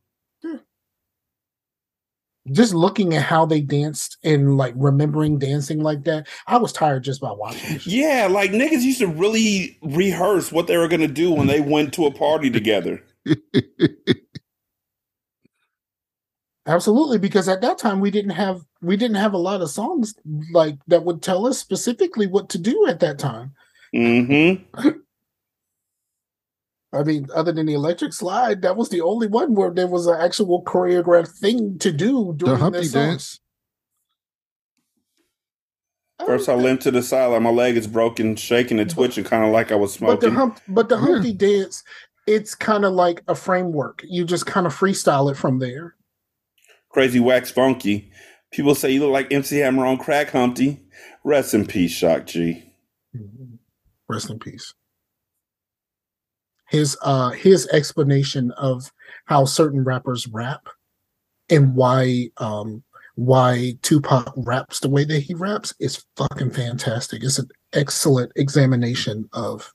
Just looking at how they danced and like remembering dancing like that, I was tired just by watching. Yeah, like niggas used to really rehearse what they were gonna do when they went to a party together. Absolutely, because at that time we didn't have we didn't have a lot of songs like that would tell us specifically what to do at that time. Mm-hmm. I mean, other than the electric slide, that was the only one where there was an actual choreographed thing to do the during Humpty this dance. First, I limped to the side like my leg is broken, shaking and twitching, kind of like I was but the smoking. hump, but the Yeah. Dance, it's kind of like a framework. You just kind of freestyle it from there. Crazy wax funky. People say you look like MC Hammer on crack, Humpty. Rest in peace, Shock G. Rest in peace. His uh his explanation of how certain rappers rap and why um why Tupac raps the way that he raps is fucking fantastic. It's an excellent examination of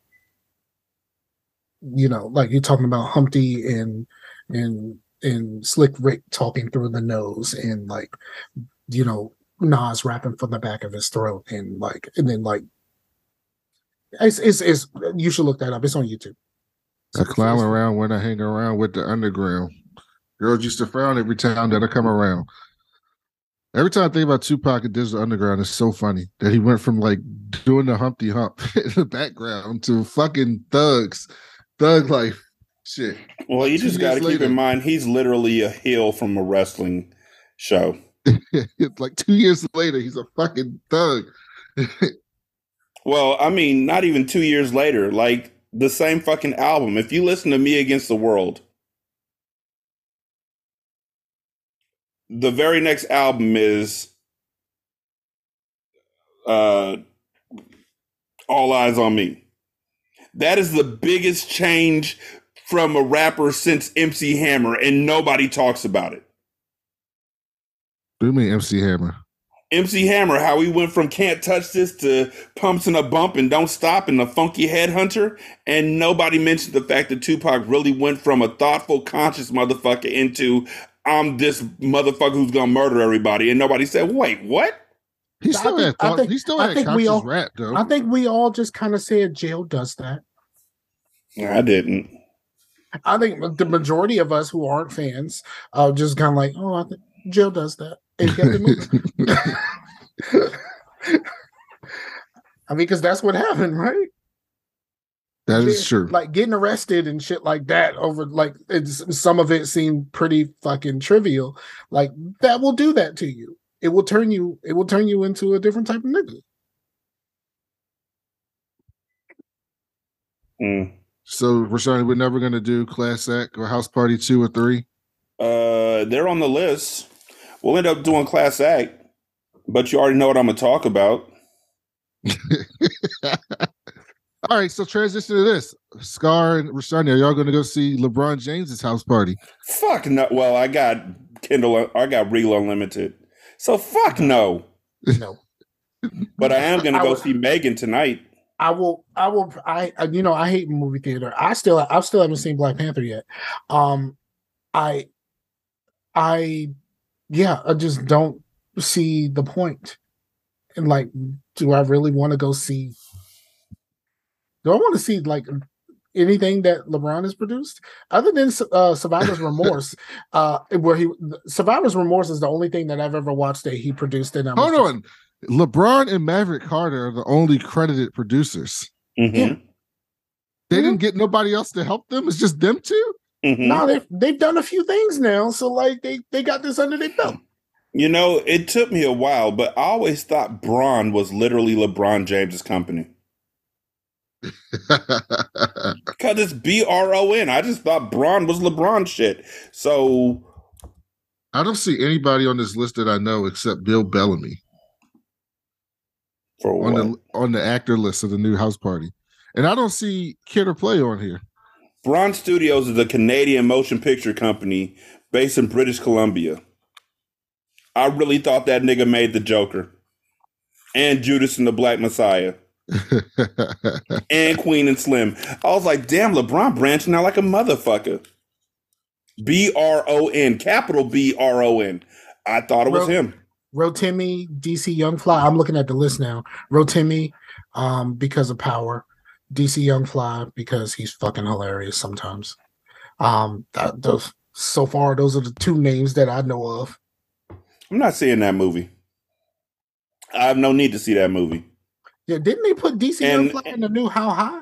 you know, like you're talking about Humpty and and and Slick Rick talking through the nose and like you know Nas rapping from the back of his throat and like and then like It's, it's it's you should look that up. It's on YouTube. I clown around when I hang around with the underground. Girls used to frown every time that I come around. Every time I think about Tupac and Digital Underground, it's so funny that he went from like doing the Humpty Hump in the background to fucking thugs, thug life shit. Well, you Two just got to keep in mind he's literally a heel from a wrestling show. like two years later, he's a fucking thug. Well, I mean, not even two years later, like the same fucking album. If you listen to Me Against the World, the very next album is uh All Eyez on Me. That is the biggest change from a rapper since MC Hammer, and nobody talks about it. Do mean MC Hammer? MC Hammer, how he went from can't touch this to pumps and a bump and don't stop and the funky headhunter. And nobody mentioned the fact that Tupac really went from a thoughtful, conscious motherfucker into I'm this motherfucker who's gonna murder everybody. And nobody said, wait, what? He I still think- had I thought, think- he still I had think we conscious all- rap though. I think we all just kind of said jail does that. I didn't. I think the majority of us who aren't fans uh, just kind of like, oh, I think jail does that. And kept it moving. I mean, because that's what happened, right? that is Jail- true. Like getting arrested and shit like that over like it's, some of it seemed pretty fucking trivial. Like that will do that to you. It will turn you. It will turn you into a different type of nigga. Mm. so Rashani, we're never gonna do Class Act or House Party two or three. Uh, they're on the list. We'll end up doing Class Act, but you already know what I'm gonna talk about. All right, so transition to this. Scar and Rashani, are y'all gonna go see LeBron James's house party? Fuck no. Well, I got Kindle. I got Real Unlimited. So fuck no. No, But I am gonna I go would- see Megan tonight. I will. I will. I. I- You know, I hate movie theater. I still. I still haven't seen Black Panther yet. Um, I. I. Yeah, I just don't see the point. And like, do I really want to go see? Do I want to see like anything that LeBron has produced other than uh, Survivor's Remorse? uh, where he Survivor's Remorse is the only thing that I've ever watched that he produced. And I'm Hold on. LeBron and Maverick Carter are the only credited producers. Mhm. Yeah. They Mhm. didn't get nobody else to help them. It's just them two. Mhm. No, they've they've done a few things now, so like they they got this under their belt. You know, it took me a while, but I always thought Bron was literally LeBron James's company because it's B R O N. I just thought Bron was LeBron shit. So I don't see anybody on this list that I know except Bill Bellamy for on what? the on the actor list of the new house party. And I don't see Kid or Play on here. Bron Studios is a Canadian motion picture company based in British Columbia. I really thought that nigga made the Joker and Judas and the Black Messiah and Queen and Slim. I was like, damn, LeBron branching out like a motherfucker. B R O N, capital B R O N. I thought it was Bro. him. Rotimi, DC Young Fly. I'm looking at the list now. Rotimi, um, because of power. DC Young Fly because he's fucking hilarious sometimes. Um, that, those so far those are the two names that I know of. I'm not seeing that movie. I have no need to see that movie. Yeah, didn't they put DC Young Fly in the new How High?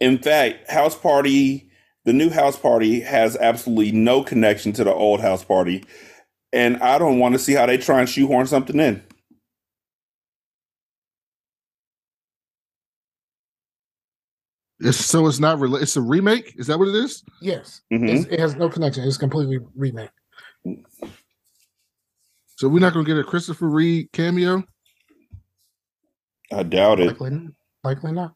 In fact, House Party, the new House Party has absolutely no connection to the old House Party. And I don't want to see how they try and shoehorn something in. It's, so it's not rela- it's a remake. Is that what it is? Yes, Mhm. It has no connection. It's completely remake. So we're not gonna get a Christopher Reid cameo. I doubt it. Likely, likely not.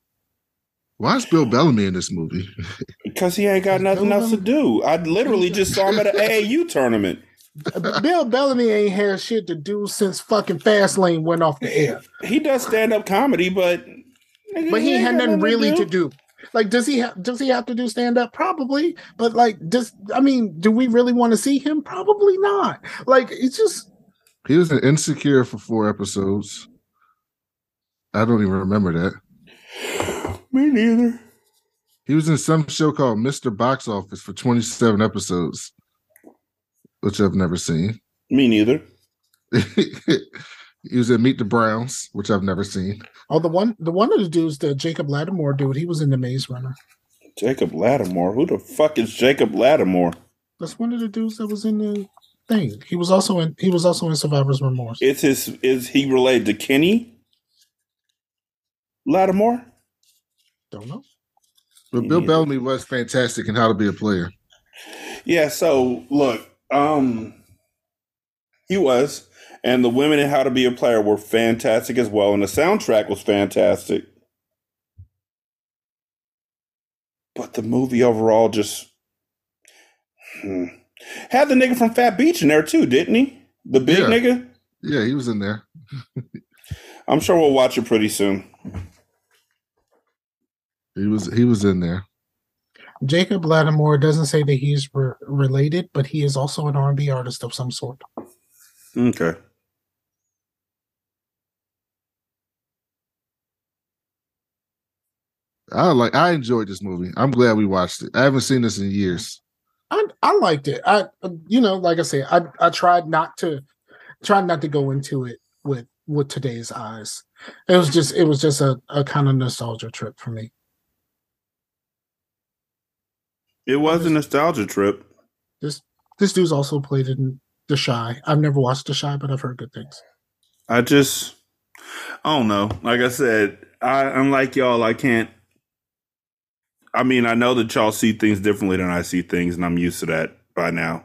Why is Bill Bellamy in this movie? Because he ain't got nothing else to do. I literally just saw him at an AAU tournament. Bill Bellamy ain't had shit to do since fucking Fastlane went off the air. He does stand up comedy, but but he ain't had nothing really do. to do. Like, does he have does he have to do stand up? Probably, but like, does I mean, do we really want to see him? Probably not. Like, it's just He was an insecure for four episodes. I don't even remember that. Me neither. He was in some show called Mr. Box Office for 27 episodes, which I've never seen. Me neither. he was in Meet the Browns, which I've never seen. Oh, the one, the one of the dudes, the Jacob Latimore dude, he was in the Maze Runner. Jacob Latimore. Who the fuck is Jacob Latimore? That's one of the dudes that was in the thing. He was also in. He was also in Survivor's Remorse. Is his is he related to Kenny Lattimore? Don't know. But Bill Yeah. Bellamy was fantastic in How to Be a Player. Yeah. So look, um, he was, and the women in How to Be a Player were fantastic as well, and the soundtrack was fantastic. But the movie overall just hmm. had the nigga from Phat Beach in there too, didn't he? The big Yeah. nigga. Yeah, he was in there. I'm sure we'll watch it pretty soon. He was he was in there. Jacob Latimore doesn't say that he's re- related, but he is also an R&B artist of some sort. Okay. I like I enjoyed this movie. I'm glad we watched it. I haven't seen this in years. I I liked it. I you know, like I said, I I tried not to tried not to go into it with with today's eyes. It was just it was just a, a kind of nostalgia trip for me. It was a nostalgia trip. This this dude's also played in The Chi. I've never watched The Chi, but I've heard good things. I just, I don't know. Like I said, I unlike y'all, I can't. I mean, I know that y'all see things differently than I see things, and I'm used to that by now.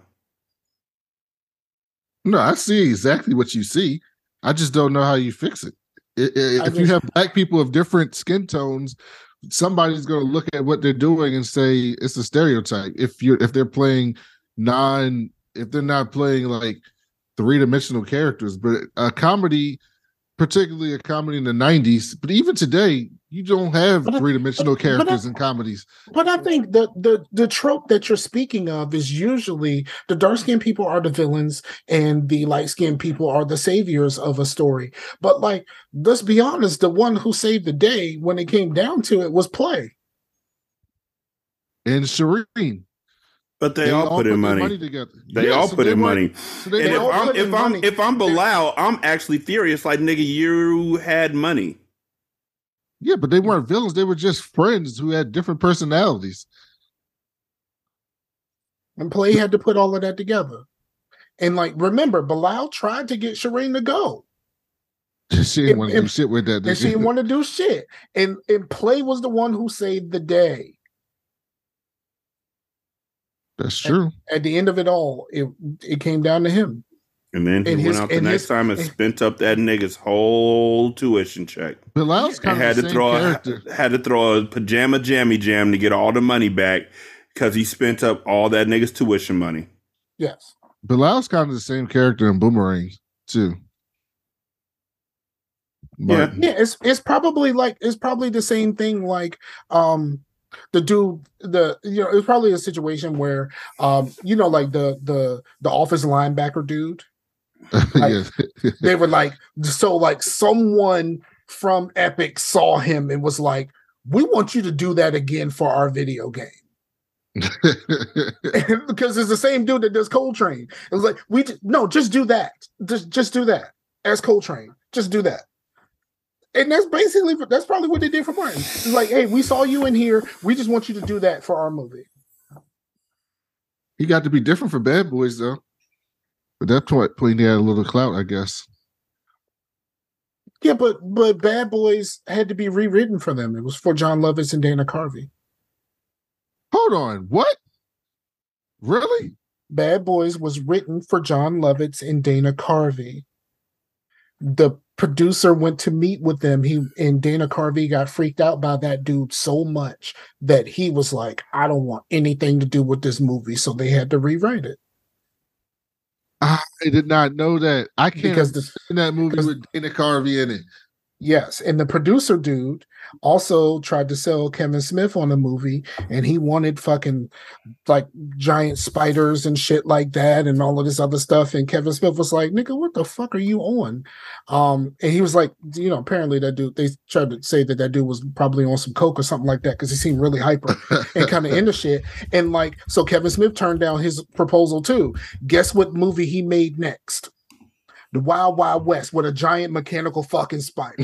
No, I see exactly what you see. I just don't know how you fix it. I- I- I If you have black people of different skin tones, somebody's going to look at what they're doing and say it's a stereotype. If you're if they're playing non, if they're not playing like three dimensional characters, but a comedy, particularly a comedy in the '90s, but even today, you don't have But three dimensional but- but I- characters in comedies. But I think the the the trope that you're speaking of is usually the dark skinned people are the villains and the light skinned people are the saviors of a story. But like, let's be honest, the one who saved the day when it came down to it was play. And Sharane, But they, all, put in their money. together. They Yeah, all so put in weren't- money. So And if I'm put in if I'm money. if I'm Bilal, I'm actually furious. Like nigga, you had money. Yeah, but they weren't villains. They were just friends who had different personalities. And play had to put all of that together. And like, remember, Bilal tried to get Sharane to go. She didn't want to do shit with that. And she didn't want to do shit. And and play was the one who saved the day. That's true. At the end of it all, it it came down to him. And then he And went his- out the next his- time and spent up that nigga's whole tuition check. Bilal's And kind had of to the same throw a, character. had to throw a pajama jammy jam to get all the money back because he spent up all that nigga's tuition money. Yes. Bilal's kind of the same character in Boomerang too. But Yeah, it's it's probably like it's probably the same thing like um the dude the you know it's probably a situation where um you know like the the the office linebacker dude yeah. they were like so like someone from Epic saw him and was like we want you to do that again for our video game because it's the same dude that does Coltrane it was like we ju- no just do that just just do that as Coltrane just do that and that's basically that's probably what they did for Martin. It's like, hey, we saw you in here. We just want you to do that for our movie. he got to be different for Bad Boys though. But that point, he had a little clout, I guess. Yeah, but but Bad Boys had to be rewritten for them. It was for Jon Lovitz and Dana Carvey. Hold on, what? Really? Bad Boys was written for Jon Lovitz and Dana Carvey. The producer went to meet with them. He and Dana Carvey got freaked out by that dude so much that he was like, I don't want anything to do with this movie. So they had to rewrite it. I did not know that. I can't Because the in that movie with Dana Carvey in it. Yes, and the producer dude also tried to sell Kevin Smith on a movie, and he wanted fucking like giant spiders and shit like that, and all of this other stuff. And Kevin Smith was like, "Nigga, what the fuck are you on?" Um, and he was like, you know, apparently that dude. They tried to say that that dude was probably on some coke or something like that because he seemed really hyper and kind of into shit. And like, so Kevin Smith turned down his proposal too. Guess what movie he made next? The Wild Wild West with a giant mechanical fucking spider.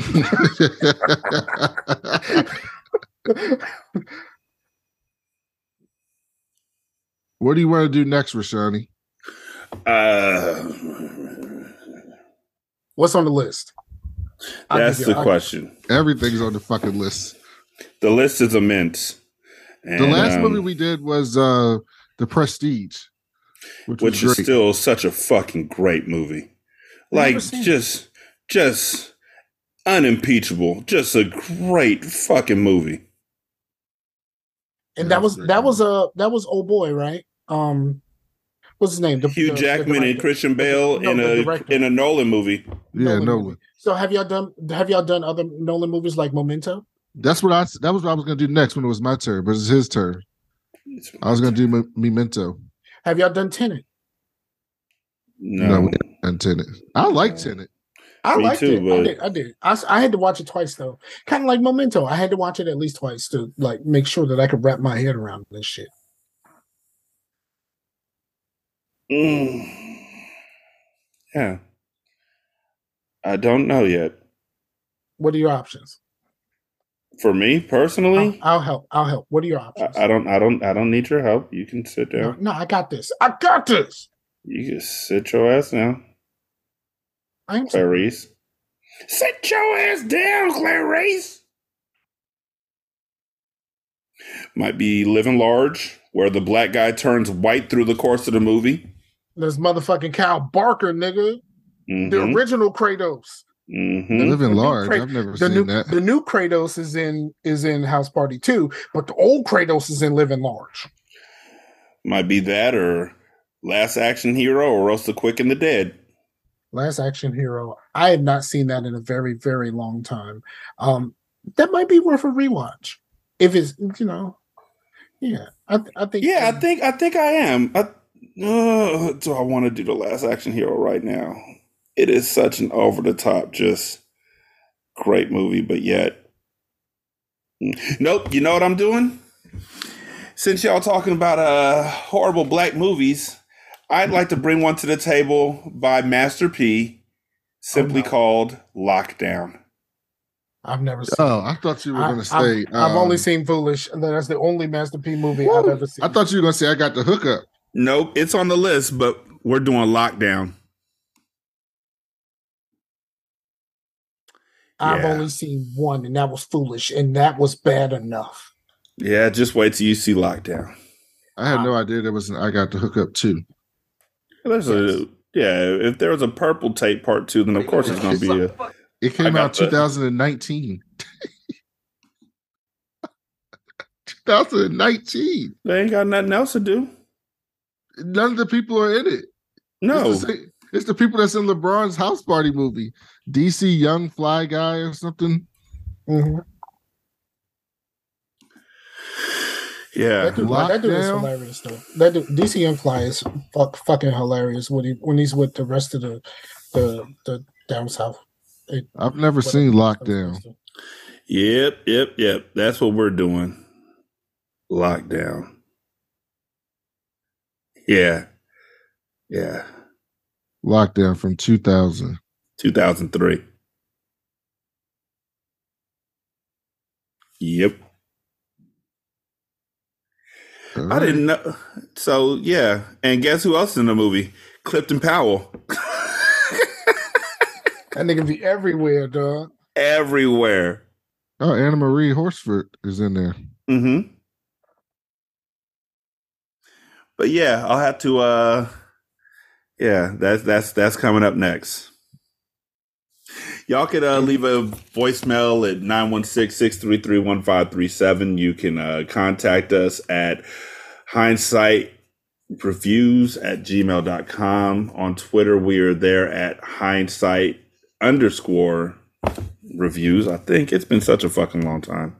what do you want to do next, Rashani? Uh, What's on the list? I'll that's the question. Everything's on the fucking list. The list is immense. The last um, movie we did was uh The Prestige, which, which is great. still such a fucking great movie. Never Like just just unimpeachable. Just a great fucking movie. And that was that was a that was old boy, right? Um, what's his name? The- Hugh the- the Jackman and. Christian Bale No, in a in a Nolan movie. yeah, Nolan no movie. So have y'all done have y'all done other Nolan movies like Memento? That's what I. That was what I was gonna do next when it was my turn, but it's his turn. I was gonna do Memento Have y'all done Tenet? No. No, and Tenet. I like Tenet. I Me liked too, it. I did. I did. I, I had to watch it twice though. Kind of like Memento. I had to watch it at least twice to like make sure that I could wrap my head around this shit. Mm. Yeah. I don't know yet. What are your options? For me personally, I'll, I'll help. I'll help. What are your options? I don't I don't I don't need your help. You can sit no, down. no, I got this. I got this. You can sit your ass down, I am Clarice. Sit your ass down, Clarice. Might be living large, where the black guy turns white through the course of the movie. There's motherfucking Cal Barker, nigga. The Mhm, original Kratos. mhm. Living the new large. Kra- I've never The seen new that. the new Kratos is in is in House Party 2, but the old Kratos is in Living Large. Might be that or Last Action Hero or else the Quick and the Dead. Last Action Hero. I had not seen that in a very, very long time. Um, that might be worth a rewatch. If it's you know, yeah. I th- I think Yeah, I think I think I am. I, uh, do I want to do the Last Action Hero right now? It is such an over the top, just great movie, but yet, nope. You know what I'm doing? Since y'all talking about uh horrible black movies, I'd like to bring one to the table by Master P, simply Oh, no. called Lockdown. I've never seen. Oh, I thought you were gonna say. I've, only um, seen Foolish, and that's the only Master P movie I've ever seen. I thought you were gonna say I got the hookup. Nope, it's on the list, but we're doing Lockdown. I've yeah. only seen one, and that was Foolish, and that was bad enough. Yeah, just wait till you see Lockdown. I had no idea there was. An, I got the hookup too. There's a yeah. If there was a purple tape part two, then of course it's going to be a. It came out 2019. 2019. They ain't got nothing else to do. None of the people are in it. No, It's the, same- it's the people that's in LeBron's house party movie. DC Young Fly Guy or something. Mhm. Yeah, That dude, that dude is hilarious though. That dude, DC Young Fly is fuck, fucking hilarious when he when he's with the rest of the the the down south. It- I've never seen Lockdown. yep, yep, yep. That's what we're doing. Lockdown. Yeah, yeah. Lockdown from 2000. 2003. Yep. I didn't know. So yeah, and guess who else is in the movie? Clifton Powell. That nigga be everywhere, dog. Everywhere. Oh, Anna Maria Horsford is in there. Mm-hmm. But yeah, I'll have to uh yeah, that's that's that's coming up next. Y'all could uh, leave a voicemail at 916-633-1537. You can uh, contact us at hindsight reviews at gmail.com. On Twitter, we are there at hindsight underscore reviews. I think it's been such a fucking long time.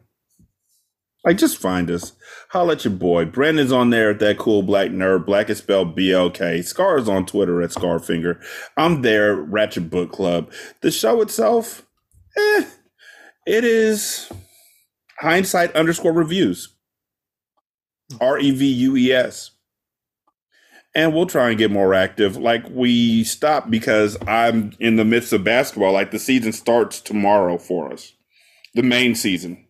Like, just find us. Holla at your boy. Brandon's on there at that cool black nerd. Black is spelled B L K. Scar is on Twitter at Scarfinger. I'm there, Ratchet Book Club. The show itself, eh, it is hindsight underscore reviews. R E V U E S. And we'll try and get more active. Like we stopped because I'm in the midst of basketball. Like the season starts tomorrow for us, the main season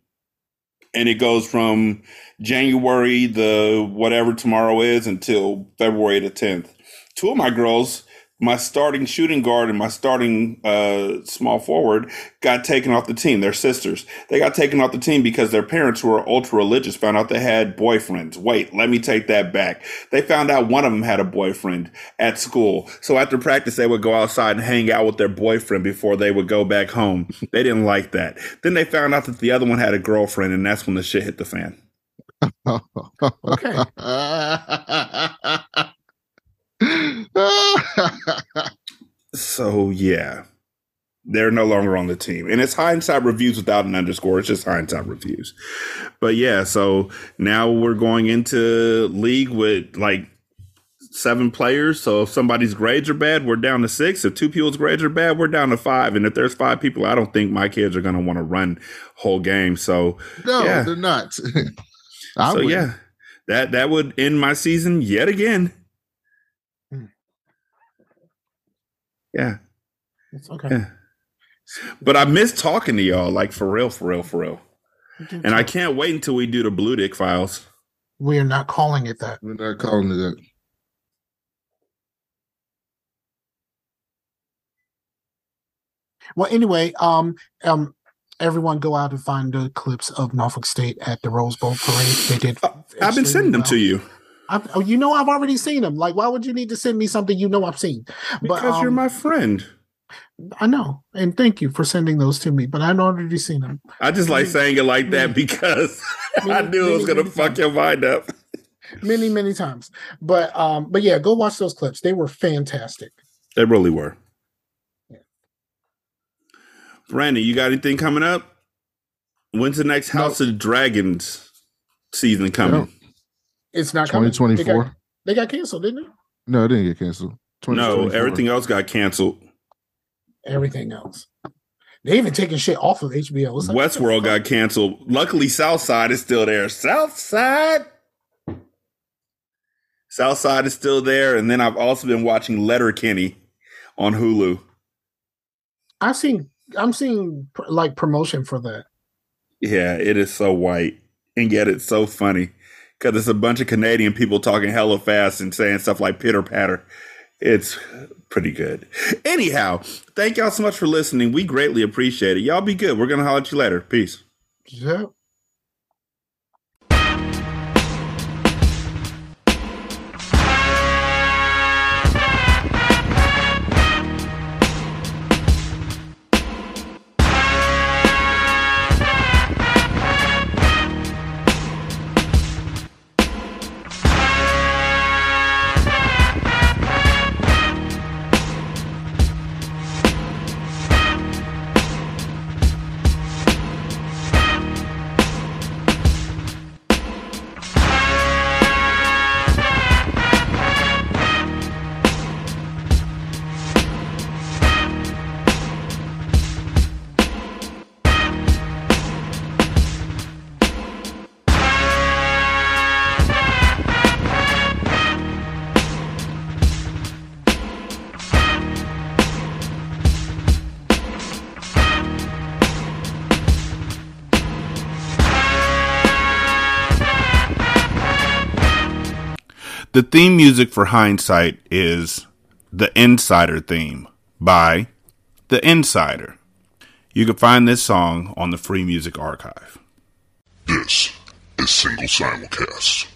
and it goes from January the whatever tomorrow is until February the 10th. Two of my girls my starting shooting guard and my starting uh, small forward got taken off the team. They're sisters. They got taken off the team because their parents, who are ultra religious, found out they had boyfriends. Wait, let me take that back. They found out one of them had a boyfriend at school. So after practice, they would go outside and hang out with their boyfriend before they would go back home. They didn't like that. Then they found out that the other one had a girlfriend, and that's when the shit hit the fan. Okay. So yeah, they're no longer on the team, and it's hindsight reviews without an underscore. It's just hindsight reviews. But yeah, so now we're going into league with like seven players. So if somebody's grades are bad, we're down to six. If two people's grades are bad, we're down to five. And if there's five people, I don't think my kids are going to want to run whole game. So no, Yeah. they're not. I so wouldn't. yeah, that that would end my season yet again. Hmm. Yeah. It's okay. Yeah. But I miss talking to y'all, like for real, for real, for real. And I can't wait until we do the Blue Dick files. we are not calling it that. We're not calling it that. Well, anyway, um, um, everyone go out and find the clips of Norfolk State at the Rose Bowl parade. They did. Uh, I've been sending them to you I've, oh, you know, I've already seen them. Like, why would you need to send me something you know I've seen? because But you're um, my friend. I know, and thank you for sending those to me. But I've already seen them I just like saying it like that because I Many- knew it was gonna many fuck times. your mind up. many, many times. But um, but yeah, go watch those clips. They were fantastic. They really were. Yeah. Brandon, you got anything coming up? When's the next No. House of the Dragons season coming? It's not coming. Twenty twenty They got, they got canceled, didn't it? No, it didn't get canceled. No, everything else got canceled. Everything else. They even taking shit off of HBO. It's like, Westworld got canceled. Luckily, Southside is still there. Southside. Southside is still there, and then I've also been watching Letterkenny on Hulu. I've seen. I'm seeing like promotion for that. Yeah, it is so white, and yet it's so funny because it's a bunch of Canadian people talking hella fast and saying stuff like pitter patter. It's pretty good. Anyhow, thank y'all so much for listening. We greatly appreciate it. Y'all be good. We're gonna holler at you later. Peace. Yep. Theme music for Hindsight is The Insider Theme by The Insider. You can find this song on the Free Music Archive. This is Single Simulcast.